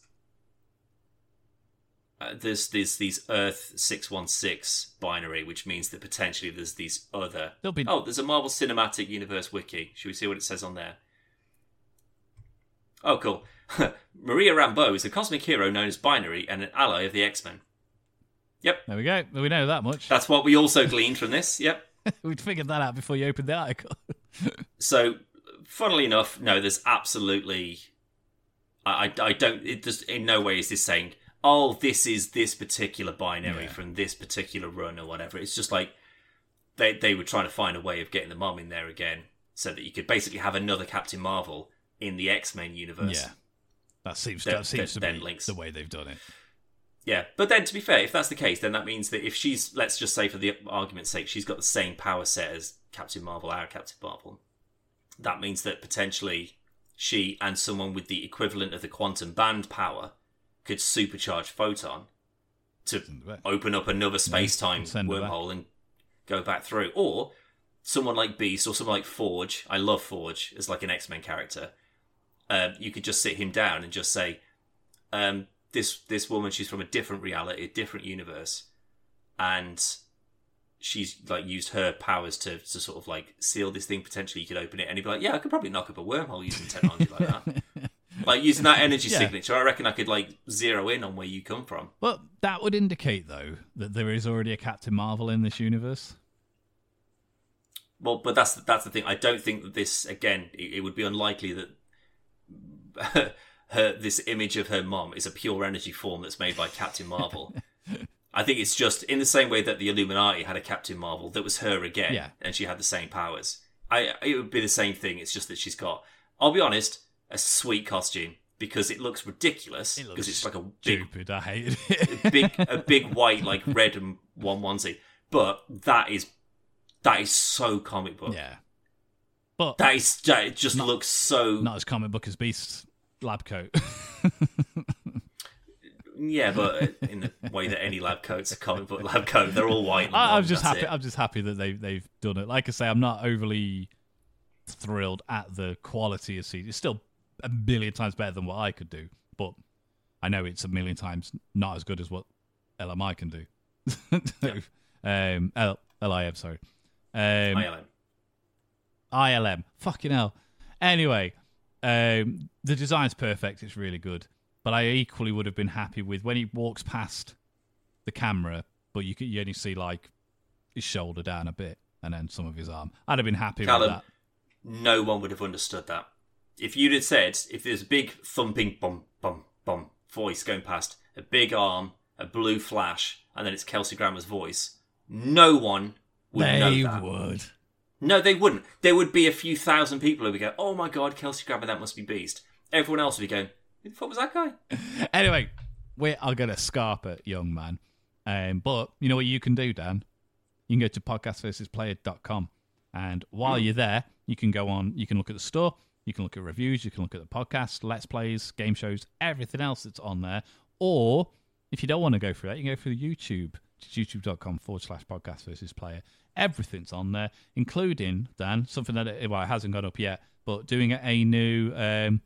Uh, there's there's these Earth six one six binary, which means that potentially there's these other. There'll be Oh, there's a Marvel Cinematic Universe wiki. Should we see what it says on there? Oh, cool. Maria Rambeau is a cosmic hero known as Binary and an ally of the X Men. Yep. There we go. We know that much. That's what we also gleaned from this. Yep. We'd figured that out before you opened the article. So, funnily enough, no, there's absolutely. I, I, I don't. It does in no way is this saying, "Oh, this is this particular binary Yeah. from this particular run or whatever." It's just like they they were trying to find a way of getting the mom in there again, so that you could basically have another Captain Marvel in the X Men universe. yeah, that seems Then- that seems to then be links. the way they've done it. Yeah, but then to be fair, if that's the case, then that means that if she's, let's just say for the argument's sake, she's got the same power set as Captain Marvel, our Captain Marvel, that means that potentially she and someone with the equivalent of the quantum band power could supercharge Photon to open up another space time back. wormhole and go back through. Or someone like Beast or someone like Forge, I love Forge as like an X Men character. Um, you could just sit him down and just say, um, "This this woman, she's from a different reality, a different universe, and she's like used her powers to to sort of like seal this thing. Potentially, you could open it." And he'd be like, "Yeah, I could probably knock up a wormhole using technology like that." Like using that energy Yeah. signature, I reckon I could like zero in on where you come from. Well, that would indicate though that there is already a Captain Marvel in this universe. Well, but that's that's the thing. I don't think that this again. It, it would be unlikely that her this image of her mom is a pure energy form that's made by Captain Marvel. I think it's just in the same way that the Illuminati had a Captain Marvel that was her again, Yeah. and she had the same powers. I it would be the same thing. It's just that she's got. I'll be honest, a sweet costume because it looks ridiculous It because it's like a big Stupid. I hated it. big a big white like red and one onesie. But that is that is so comic book. yeah, but That is that it just looks so not as comic book as Beast's lab coat. Yeah, but in the way that any lab coat's a comic book lab coat, they're all white. I, I'm just happy. it. I'm just happy that they they've done it. Like I say, I'm not overly thrilled at the quality of CG. It's still a million times better than what I could do, but I know it's a million times not as good as what LMI can do. um, L- LIM, sorry. Um, ILM. ILM. Fucking hell. Anyway, um, the design's perfect. It's really good. But I equally would have been happy with when he walks past the camera, but you can, you only see like his shoulder down a bit and then some of his arm. I'd have been happy Callum, with that. no one would have understood that. If you'd have said, if there's a big thumping bum bum bum voice going past, a big arm, a blue flash, and then it's Kelsey Grammer's voice, no one would know They that. would. No, they wouldn't. There would be a few thousand people who would go, "Oh my god, Kelsey Grammer, that must be Beast." Everyone else would be going, "Who the fuck was that guy?" Anyway, we are going to scarp it, young man. Um, but you know what you can do, Dan? You can go to podcastversusplayer.com. And while you're there, you can go on, you can look at the store, you can look at reviews, you can look at the podcast, let's plays, game shows, everything else that's on there. Or if you don't want to go through that, you can go through the YouTube, youtube.com forward slash podcast versus player. Everything's on there, including, Dan, something that well, it hasn't gone up yet, but doing a new, um,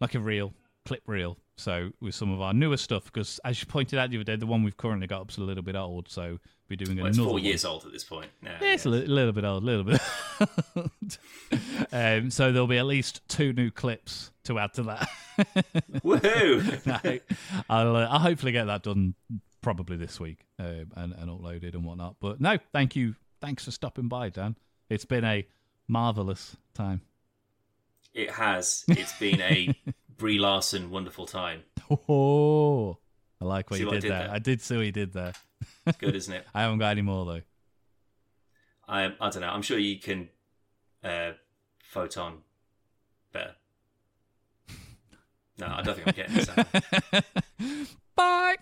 like a reel, clip reel. So with some of our newer stuff, because as you pointed out the other day, the one we've currently got up's a little bit old. So we're doing Well, it's another four one. years old at this point. No, Yeah, it's a li- little bit old, a little bit. um, so there'll be at least two new clips to add to that. Woohoo! No, I'll, uh, I'll hopefully get that done probably this week um, and, and uploaded and whatnot. But no, thank you. Thanks for stopping by, Dan. It's been a marvelous time. it has. It's been a Brie Larson wonderful time. Oh, I like what See you did, did there. there? I did see what you did there. Good, isn't it? I haven't got any more though. I I don't know. I'm sure you can uh, photon better. No, I don't think I'm getting this. Bye.